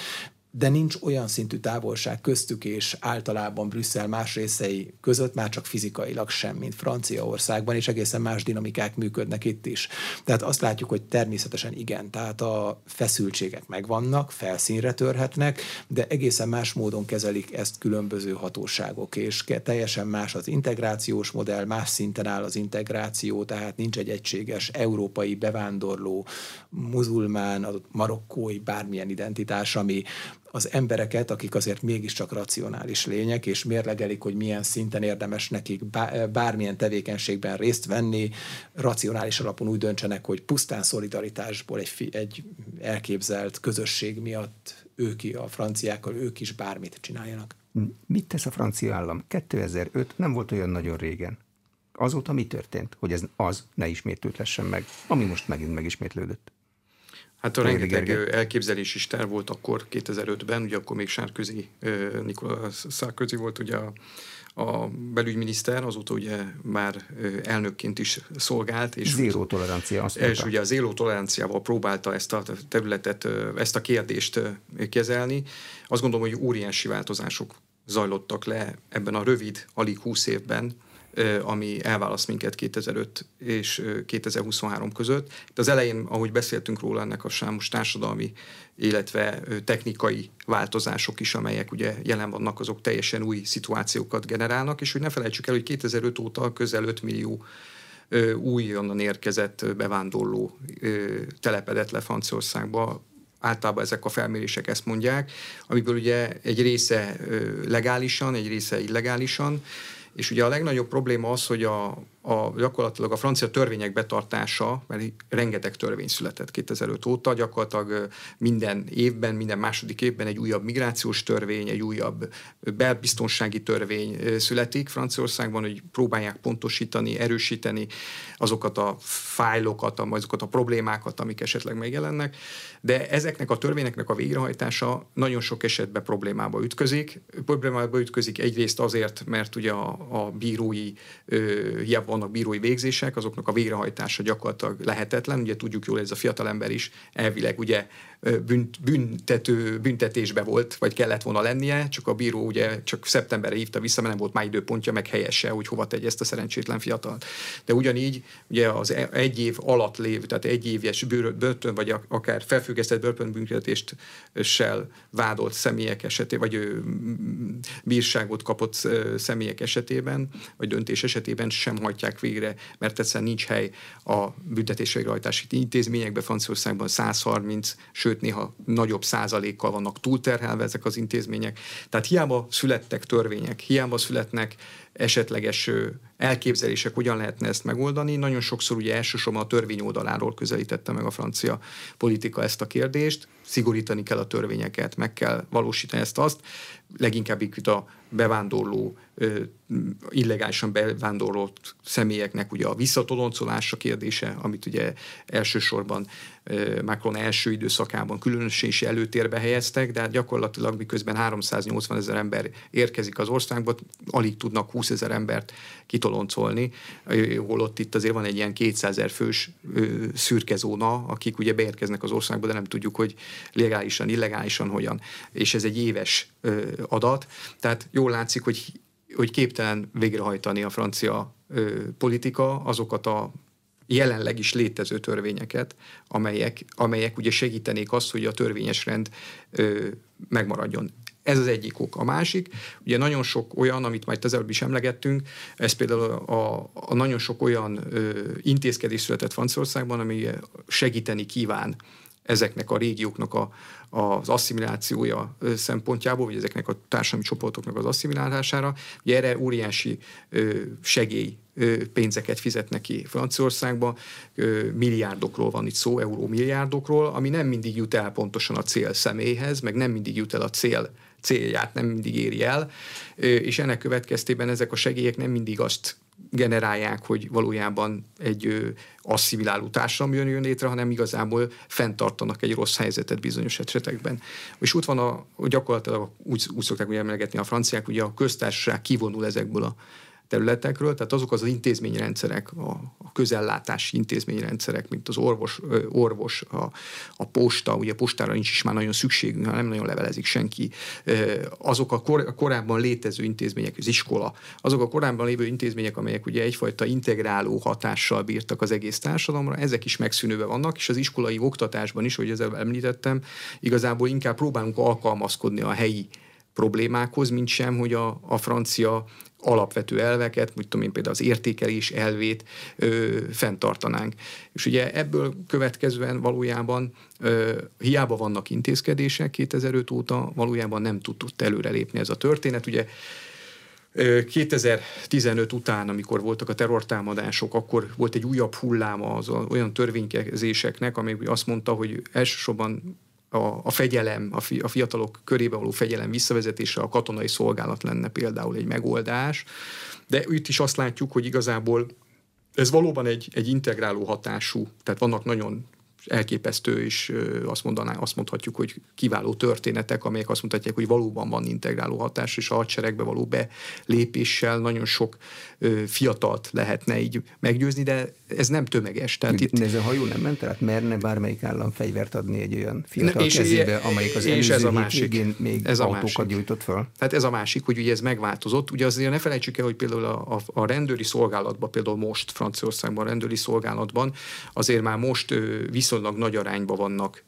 de nincs olyan szintű távolság köztük és általában Brüsszel más részei között, már csak fizikailag sem, mint Franciaországban, és egészen más dinamikák működnek itt is. Tehát azt látjuk, hogy természetesen igen, tehát a feszültségek megvannak, felszínre törhetnek, de egészen más módon kezelik ezt különböző hatóságok, és teljesen más az integrációs modell, más szinten áll az integráció, tehát nincs egy egységes európai bevándorló, muzulmán, marokkói bármilyen identitás, ami az embereket, akik azért mégiscsak racionális lények, és mérlegelik, hogy milyen szinten érdemes nekik bármilyen tevékenységben részt venni, racionális alapon úgy döntsenek, hogy pusztán szolidaritásból egy, egy elképzelt közösség miatt ők a franciákkal, ők is bármit csináljanak. Mit tesz a francia állam? 2005 nem volt olyan nagyon régen. Azóta mi történt, hogy ez az ne ismétlődhessen meg, ami most megint megismétlődött? Hát a rengeteg elképzelés is terv volt akkor 2005-ben, ugye akkor még Sárközi, Nicolas Sarkozy volt ugye a, a belügyminiszter, azóta ugye már elnökként is szolgált. És zéró tolerancia, azt mondta. És ugye a zéró toleranciával próbálta ezt a területet, ezt a kérdést kezelni. Azt gondolom, hogy óriási változások zajlottak le ebben a rövid, alig 20 évben, ami elválaszt minket 2005 és 2023 között. De az elején, ahogy beszéltünk róla, ennek a sámos társadalmi, illetve technikai változások is, amelyek ugye jelen vannak, azok teljesen új szituációkat generálnak, és hogy ne felejtsük el, hogy 2005 óta közel 5 millió újonnan érkezett bevándorló telepedett le Franciaországba, általában ezek a felmérések ezt mondják, amiből ugye egy része legálisan, egy része illegálisan, és ugye a legnagyobb probléma az, hogy a, a, gyakorlatilag a francia törvények betartása, mert rengeteg törvény született 2005 óta, gyakorlatilag minden évben, minden második évben egy újabb migrációs törvény, egy újabb belbiztonsági törvény születik Franciaországban, hogy próbálják pontosítani, erősíteni azokat a fájlokat, azokat a problémákat, amik esetleg megjelennek, de ezeknek a törvényeknek a végrehajtása nagyon sok esetben problémába ütközik. Problémába ütközik egyrészt azért, mert ugye a, a bírói hiába vannak bírói végzések, azoknak a végrehajtása gyakorlatilag lehetetlen. Ugye tudjuk jól, ez a fiatalember is elvileg ugye bünt, büntető, büntetésbe volt, vagy kellett volna lennie, csak a bíró ugye csak szeptemberre hívta vissza, mert nem volt már időpontja, meg helyese, hogy hova tegye ezt a szerencsétlen fiatalt. De ugyanígy ugye az e, egy év alatt lév, tehát egy éves börtön, vagy akár felfüggesztett börtönbüntetéssel vádolt személyek esetében, vagy bírságot kapott személyek esetében, vagy döntés esetében sem hagyják végre, mert egyszerűen nincs hely a büntetés végrehajtási intézményekben, Franciaországban 130, sőt sőt néha nagyobb százalékkal vannak túlterhelve ezek az intézmények. Tehát hiába születtek törvények, hiába születnek esetleges elképzelések, hogyan lehetne ezt megoldani. Nagyon sokszor ugye elsősorban a törvény oldaláról közelítette meg a francia politika ezt a kérdést. Szigorítani kell a törvényeket, meg kell valósítani ezt-azt. Leginkább itt a bevándorló, illegálisan bevándorlott személyeknek ugye a visszatoloncolása kérdése, amit ugye elsősorban Macron első időszakában különösen is előtérbe helyeztek, de hát gyakorlatilag miközben 380 ezer ember érkezik az országba, alig tudnak 20 ezer embert kitoloncolni, holott itt azért van egy ilyen 200 ezer fős szürke zóna, akik ugye beérkeznek az országba, de nem tudjuk, hogy legálisan, illegálisan hogyan. És ez egy éves adat. Tehát jól látszik, hogy hogy képtelen végrehajtani a francia politika azokat a jelenleg is létező törvényeket, amelyek, amelyek ugye segítenék azt, hogy a törvényes rend ö, megmaradjon. Ez az egyik ok. A másik, ugye nagyon sok olyan, amit majd az előbb is emlegettünk, ez például a, a nagyon sok olyan ö, intézkedés született Franciaországban, ami segíteni kíván ezeknek a régióknak a, az asszimilációja szempontjából, vagy ezeknek a társadalmi csoportoknak az asszimilálására. Ugye erre óriási segély pénzeket fizetnek ki Franciaországba, milliárdokról van itt szó, euró milliárdokról, ami nem mindig jut el pontosan a cél személyhez, meg nem mindig jut el a cél célját nem mindig éri el, és ennek következtében ezek a segélyek nem mindig azt generálják, hogy valójában egy asszimiláló társadalom jön, jön létre, hanem igazából fenntartanak egy rossz helyzetet bizonyos esetekben. És ott van a, gyakorlatilag úgy, úgy szokták ugye emlegetni a franciák, ugye a köztársaság kivonul ezekből a területekről, tehát azok az, intézményrendszerek, a, a közellátási intézményrendszerek, mint az orvos, orvos a, a posta, ugye postára nincs is már nagyon szükségünk, nem nagyon levelezik senki, azok a, kor, a korábban létező intézmények, az iskola, azok a korábban lévő intézmények, amelyek ugye egyfajta integráló hatással bírtak az egész társadalomra, ezek is megszűnőve vannak, és az iskolai oktatásban is, hogy ezzel említettem, igazából inkább próbálunk alkalmazkodni a helyi problémákhoz, mint sem, hogy a, a francia alapvető elveket, úgy tudom én például az értékelés elvét ö, fenntartanánk. És ugye ebből következően valójában ö, hiába vannak intézkedések 2005 óta, valójában nem tudott előrelépni ez a történet. Ugye 2015 után, amikor voltak a terrortámadások, akkor volt egy újabb hulláma az olyan törvénykezéseknek, ami azt mondta, hogy elsősorban a, a fegyelem, a, fi, a fiatalok körébe való fegyelem visszavezetése, a katonai szolgálat lenne például egy megoldás. De itt is azt látjuk, hogy igazából ez valóban egy, egy integráló hatású, tehát vannak nagyon elképesztő, és azt, mondaná, azt mondhatjuk, hogy kiváló történetek, amelyek azt mutatják, hogy valóban van integráló hatás, és a hadseregbe való belépéssel nagyon sok fiatalt lehetne így meggyőzni, de ez nem tömeges. Tehát itt... Ez a hajó nem ment, tehát merne bármelyik állam fegyvert adni egy olyan fiatal és kezébe, amelyik az és ez a másik, még ez autókat a másik. gyújtott fel? Tehát ez a másik, hogy ugye ez megváltozott. Ugye azért ne felejtsük el, hogy például a, a, a rendőri szolgálatban, például most Franciaországban a rendőri szolgálatban azért már most viszonylag nagy arányban vannak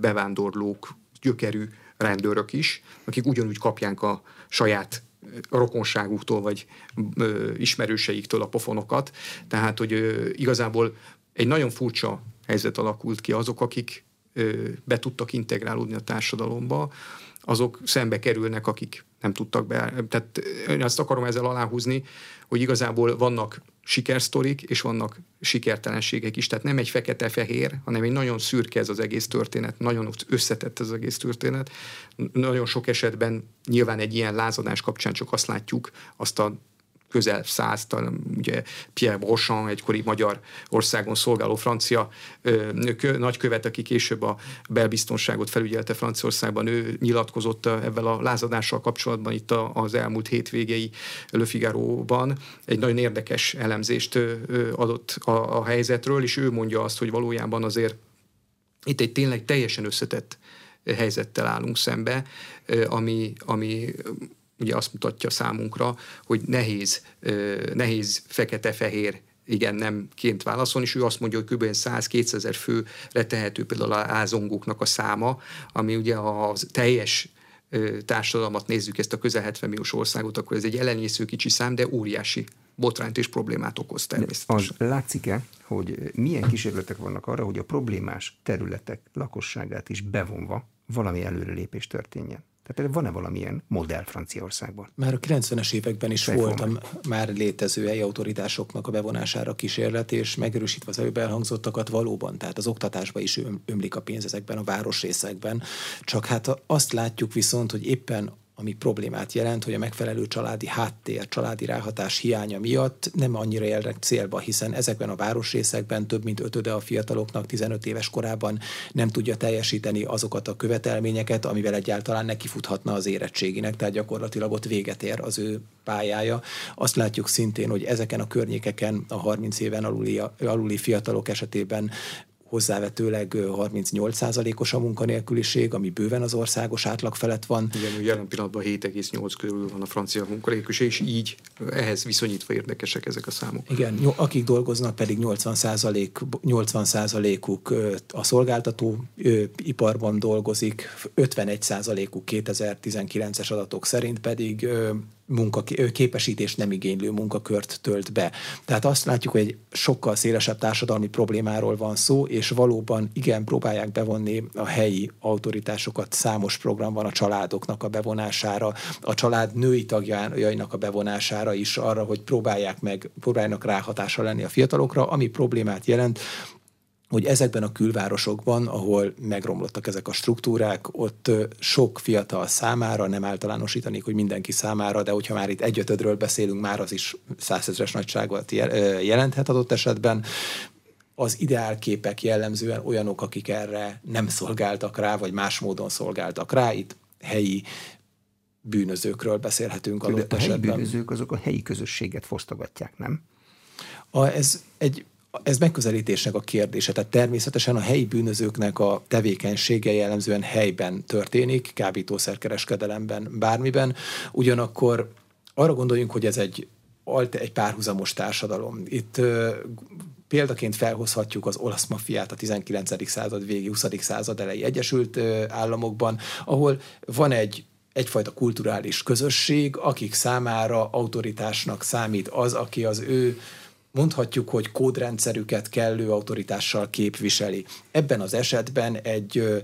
bevándorlók, gyökerű rendőrök is, akik ugyanúgy kapják a saját rokonságuktól vagy ö, ismerőseiktől a pofonokat. Tehát, hogy ö, igazából egy nagyon furcsa helyzet alakult ki azok, akik ö, be tudtak integrálódni a társadalomba, azok szembe kerülnek, akik nem tudtak be. Tehát én azt akarom ezzel aláhúzni, hogy igazából vannak sikersztorik, és vannak sikertelenségek is. Tehát nem egy fekete-fehér, hanem egy nagyon szürke ez az egész történet, nagyon összetett ez az egész történet. Nagyon sok esetben nyilván egy ilyen lázadás kapcsán csak azt látjuk, azt a közel száz, ugye Pierre Brochamp, egykori magyar országon szolgáló francia kö, nagykövet, aki később a belbiztonságot felügyelte Franciaországban, ő nyilatkozott ebben a lázadással kapcsolatban itt az elmúlt hétvégei Le Figaro-ban. Egy nagyon érdekes elemzést adott a, a helyzetről, és ő mondja azt, hogy valójában azért itt egy tényleg teljesen összetett helyzettel állunk szembe, ami, ami ugye azt mutatja számunkra, hogy nehéz, nehéz fekete-fehér igen, nem ként válaszolni, és ő azt mondja, hogy kb. 100-200 ezer főre tehető például a ázongóknak a száma, ami ugye a teljes társadalmat nézzük, ezt a közel 70 milliós országot, akkor ez egy ellenésző kicsi szám, de óriási botrányt és problémát okoz természetesen. Az látszik-e, hogy milyen kísérletek vannak arra, hogy a problémás területek lakosságát is bevonva valami előrelépés történjen? Tehát van-e valamilyen modell Franciaországban? Már a 90-es években is voltam már létező helyi autoritásoknak a bevonására kísérlet, és megerősítve az előbb elhangzottakat valóban, tehát az oktatásba is ömlik a pénz ezekben a városrészekben. Csak hát azt látjuk viszont, hogy éppen ami problémát jelent, hogy a megfelelő családi háttér, családi ráhatás hiánya miatt nem annyira jelnek célba, hiszen ezekben a városrészekben több mint ötöde a fiataloknak 15 éves korában nem tudja teljesíteni azokat a követelményeket, amivel egyáltalán nekifuthatna az érettséginek, tehát gyakorlatilag ott véget ér az ő pályája. Azt látjuk szintén, hogy ezeken a környékeken a 30 éven aluli, aluli fiatalok esetében hozzávetőleg 38%-os a munkanélküliség, ami bőven az országos átlag felett van. Igen, jelen pillanatban 7,8 körül van a francia munkanélküliség, és így ehhez viszonyítva érdekesek ezek a számok. Igen, akik dolgoznak pedig 80%, 80%-uk a szolgáltató iparban dolgozik, 51%-uk 2019-es adatok szerint pedig munka, képesítést nem igénylő munkakört tölt be. Tehát azt látjuk, hogy egy sokkal szélesebb társadalmi problémáról van szó, és valóban igen, próbálják bevonni a helyi autoritásokat. Számos program van a családoknak a bevonására, a család női tagjainak a bevonására is, arra, hogy próbálják meg, próbáljanak ráhatással lenni a fiatalokra, ami problémát jelent, hogy ezekben a külvárosokban, ahol megromlottak ezek a struktúrák, ott sok fiatal számára, nem általánosítanék, hogy mindenki számára, de hogyha már itt egyötödről beszélünk, már az is százezres nagyságot jelenthet adott esetben, az ideálképek jellemzően olyanok, akik erre nem szolgáltak rá, vagy más módon szolgáltak rá. Itt helyi bűnözőkről beszélhetünk adott a esetben. helyi bűnözők azok a helyi közösséget fosztogatják, nem? A, ez egy ez megközelítésnek a kérdése. Tehát természetesen a helyi bűnözőknek a tevékenysége jellemzően helyben történik, kábítószerkereskedelemben, bármiben. Ugyanakkor arra gondoljunk, hogy ez egy, egy párhuzamos társadalom. Itt Példaként felhozhatjuk az olasz mafiát a 19. század végi, 20. század elejé Egyesült Államokban, ahol van egy egyfajta kulturális közösség, akik számára autoritásnak számít az, aki az ő mondhatjuk, hogy kódrendszerüket kellő autoritással képviseli. Ebben az esetben egy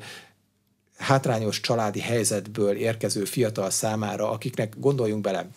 hátrányos családi helyzetből érkező fiatal számára, akiknek gondoljunk bele,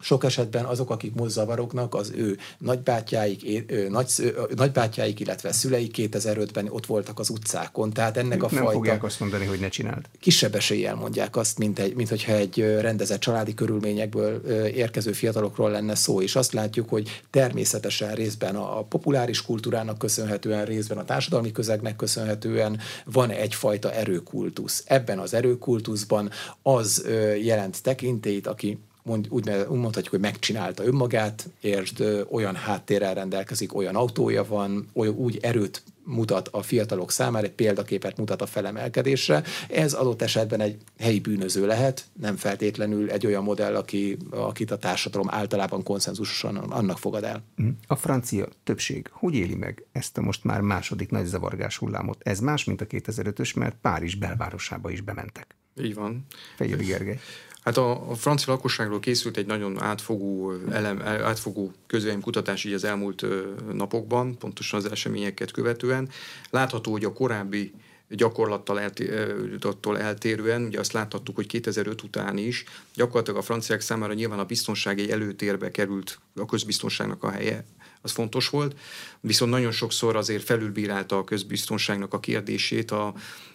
sok esetben azok, akik most zavarognak, az ő nagybátyáik, nagy, nagybátyáik illetve szüleik 2005-ben ott voltak az utcákon. Tehát ennek a Nem fajta... fogják azt mondani, hogy ne csináld. Kisebb eséllyel mondják azt, mint, egy, mint hogyha egy rendezett családi körülményekből érkező fiatalokról lenne szó. És azt látjuk, hogy természetesen részben a populáris kultúrának köszönhetően, részben a társadalmi közegnek köszönhetően van egyfajta erőkultusz. Ebben az erőkultuszban az jelent tekintélyt, aki mond, úgy, mondhatjuk, hogy megcsinálta önmagát, és olyan háttérrel rendelkezik, olyan autója van, olyan, úgy erőt mutat a fiatalok számára, egy példaképet mutat a felemelkedésre. Ez adott esetben egy helyi bűnöző lehet, nem feltétlenül egy olyan modell, aki, akit a társadalom általában konszenzusosan annak fogad el. Mhm. A francia többség hogy éli meg ezt a most már második nagy zavargás hullámot? Ez más, mint a 2005-ös, mert Párizs belvárosába is bementek. Így van. Fejéli Gergely. Hát a, a francia lakosságról készült egy nagyon átfogó, elem, átfogó kutatás így az elmúlt napokban, pontosan az eseményeket követően. Látható, hogy a korábbi gyakorlattal eltérően, eltérően, ugye azt láthattuk, hogy 2005 után is gyakorlatilag a franciák számára nyilván a biztonsági előtérbe került a közbiztonságnak a helye, az fontos volt, viszont nagyon sokszor azért felülbírálta a közbiztonságnak a kérdését a,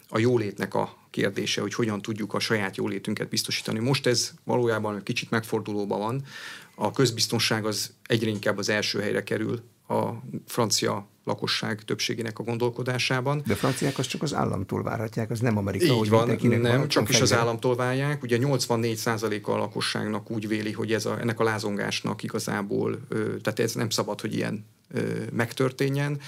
a jólétnek a kérdése, hogy hogyan tudjuk a saját jólétünket biztosítani. Most ez valójában kicsit megfordulóban van. A közbiztonság az egyre inkább az első helyre kerül a francia lakosság többségének a gondolkodásában. De a franciák azt csak az államtól várhatják, az nem Amerika, Így hogy van, nem, csak is az államtól várják. Ugye 84%-a a lakosságnak úgy véli, hogy ez a, ennek a lázongásnak igazából, tehát ez nem szabad, hogy ilyen megtörténjen.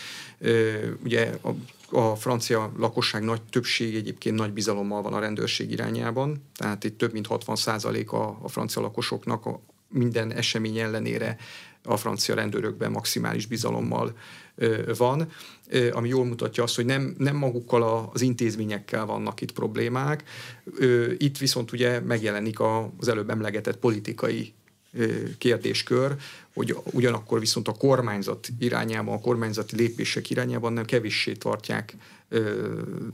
Ugye a a francia lakosság nagy többség egyébként nagy bizalommal van a rendőrség irányában, tehát itt több mint 60% a, a francia lakosoknak a minden esemény ellenére a francia rendőrökben maximális bizalommal van, ami jól mutatja azt, hogy nem, nem magukkal az intézményekkel vannak itt problémák. Itt viszont ugye megjelenik az előbb emlegetett politikai kérdéskör, hogy ugyanakkor viszont a kormányzat irányában, a kormányzati lépések irányában nem kevéssé tartják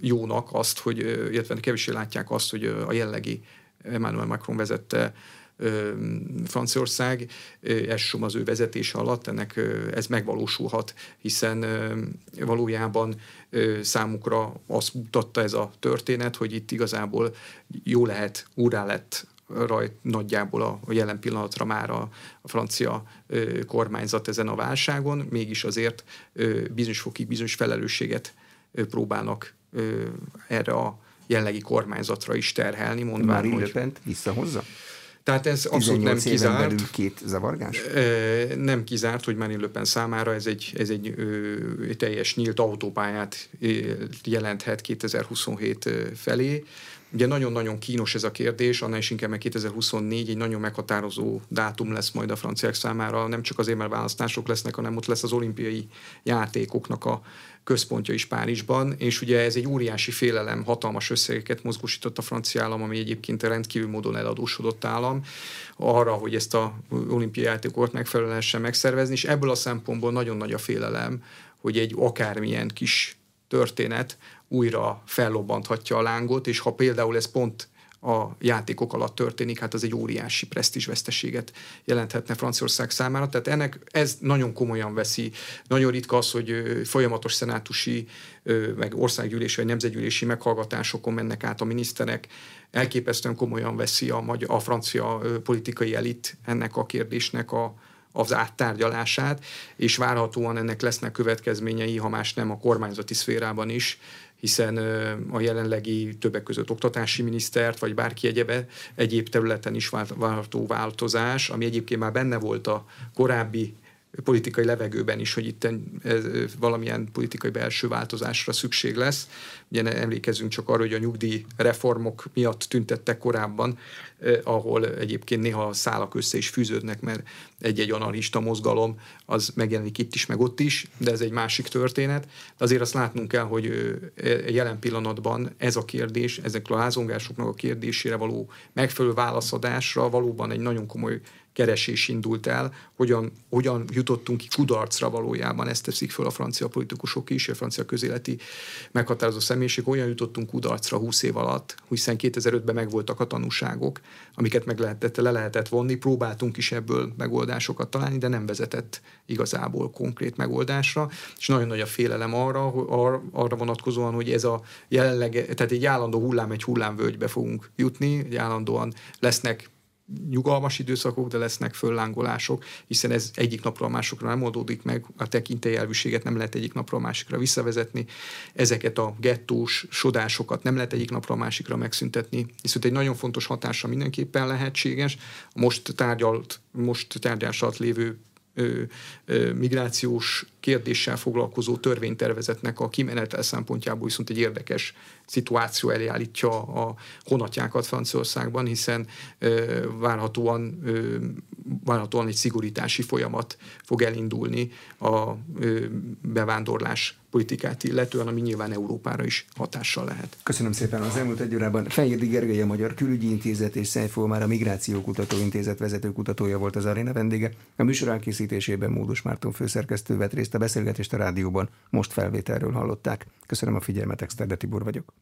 jónak azt, hogy, illetve kevéssé látják azt, hogy a jellegi Emmanuel Macron vezette Franciaország, elsősorban az ő vezetése alatt ennek ez megvalósulhat, hiszen valójában számukra azt mutatta ez a történet, hogy itt igazából jó lehet, úrá lett rajt nagyjából a, a jelen pillanatra már a, a francia ö, kormányzat ezen a válságon, mégis azért ö, bizonyos fokig bizonyos felelősséget ö, próbálnak ö, erre a jellegi kormányzatra is terhelni, mondván, Már hogy... visszahozza? Tehát ez abszolút nem kizárt. Két zavargás? Nem kizárt, hogy Marine Le Pen számára ez egy, ez egy teljes nyílt autópályát jelenthet 2027 felé. Ugye nagyon-nagyon kínos ez a kérdés, annál is inkább, mert 2024 egy nagyon meghatározó dátum lesz majd a franciák számára, nem csak azért, mert választások lesznek, hanem ott lesz az olimpiai játékoknak a központja is Párizsban, és ugye ez egy óriási félelem, hatalmas összegeket mozgósított a francia állam, ami egyébként rendkívül módon eladósodott állam, arra, hogy ezt a olimpiai játékokat megfelelően lehessen megszervezni, és ebből a szempontból nagyon nagy a félelem, hogy egy akármilyen kis történet újra fellobbanthatja a lángot, és ha például ez pont a játékok alatt történik, hát az egy óriási presztízsveszteséget jelenthetne Franciaország számára. Tehát ennek ez nagyon komolyan veszi. Nagyon ritka az, hogy folyamatos szenátusi, meg országgyűlési vagy nemzetgyűlési meghallgatásokon mennek át a miniszterek. Elképesztően komolyan veszi a, magyar, a francia politikai elit ennek a kérdésnek a, az áttárgyalását, és várhatóan ennek lesznek következményei, ha más nem a kormányzati szférában is, hiszen a jelenlegi többek között oktatási minisztert, vagy bárki egyebe, egyéb területen is várható változás, ami egyébként már benne volt a korábbi politikai levegőben is, hogy itt valamilyen politikai belső változásra szükség lesz. Ugye emlékezünk csak arra, hogy a nyugdíj reformok miatt tüntettek korábban, ahol egyébként néha szálak össze is fűződnek, mert egy-egy analista mozgalom az megjelenik itt is, meg ott is, de ez egy másik történet. Azért azt látnunk kell, hogy jelen pillanatban ez a kérdés, ezekről a házongásoknak a kérdésére való megfelelő válaszadásra valóban egy nagyon komoly keresés indult el, hogyan, hogyan jutottunk ki kudarcra valójában, ezt teszik föl a francia politikusok is, a francia közéleti meghatározó személyiség, olyan jutottunk kudarcra 20 év alatt, hiszen 2005-ben megvoltak a tanúságok, amiket meg lehetett, le lehetett vonni, próbáltunk is ebből megoldásokat találni, de nem vezetett igazából konkrét megoldásra, és nagyon nagy a félelem arra, arra vonatkozóan, hogy ez a jelenleg, tehát egy állandó hullám, egy hullámvölgybe fogunk jutni, egy állandóan lesznek nyugalmas időszakok, de lesznek föllángolások, hiszen ez egyik napról a másokra nem oldódik meg, a tekintélyelvűséget nem lehet egyik napról a másikra visszavezetni, ezeket a gettós sodásokat nem lehet egyik napról a másikra megszüntetni, viszont egy nagyon fontos hatása mindenképpen lehetséges. Most tárgyalt, most tárgyás alatt lévő ö, ö, migrációs kérdéssel foglalkozó törvénytervezetnek a kimenetel szempontjából viszont egy érdekes szituáció elé állítja a honatjákat Franciaországban, hiszen ö, várhatóan, ö, várhatóan egy szigorítási folyamat fog elindulni a ö, bevándorlás politikát illetően, ami nyilván Európára is hatással lehet. Köszönöm szépen az elmúlt egy órában. Fejédi Gergely, a Magyar Külügyi Intézet és Szejfó már a Migrációkutató Intézet vezető kutatója volt az aréna vendége. A műsor elkészítésében Módus Márton főszerkesztő vett részt a beszélgetést a rádióban, most felvételről hallották. Köszönöm a figyelmet, Exterde Tibor vagyok.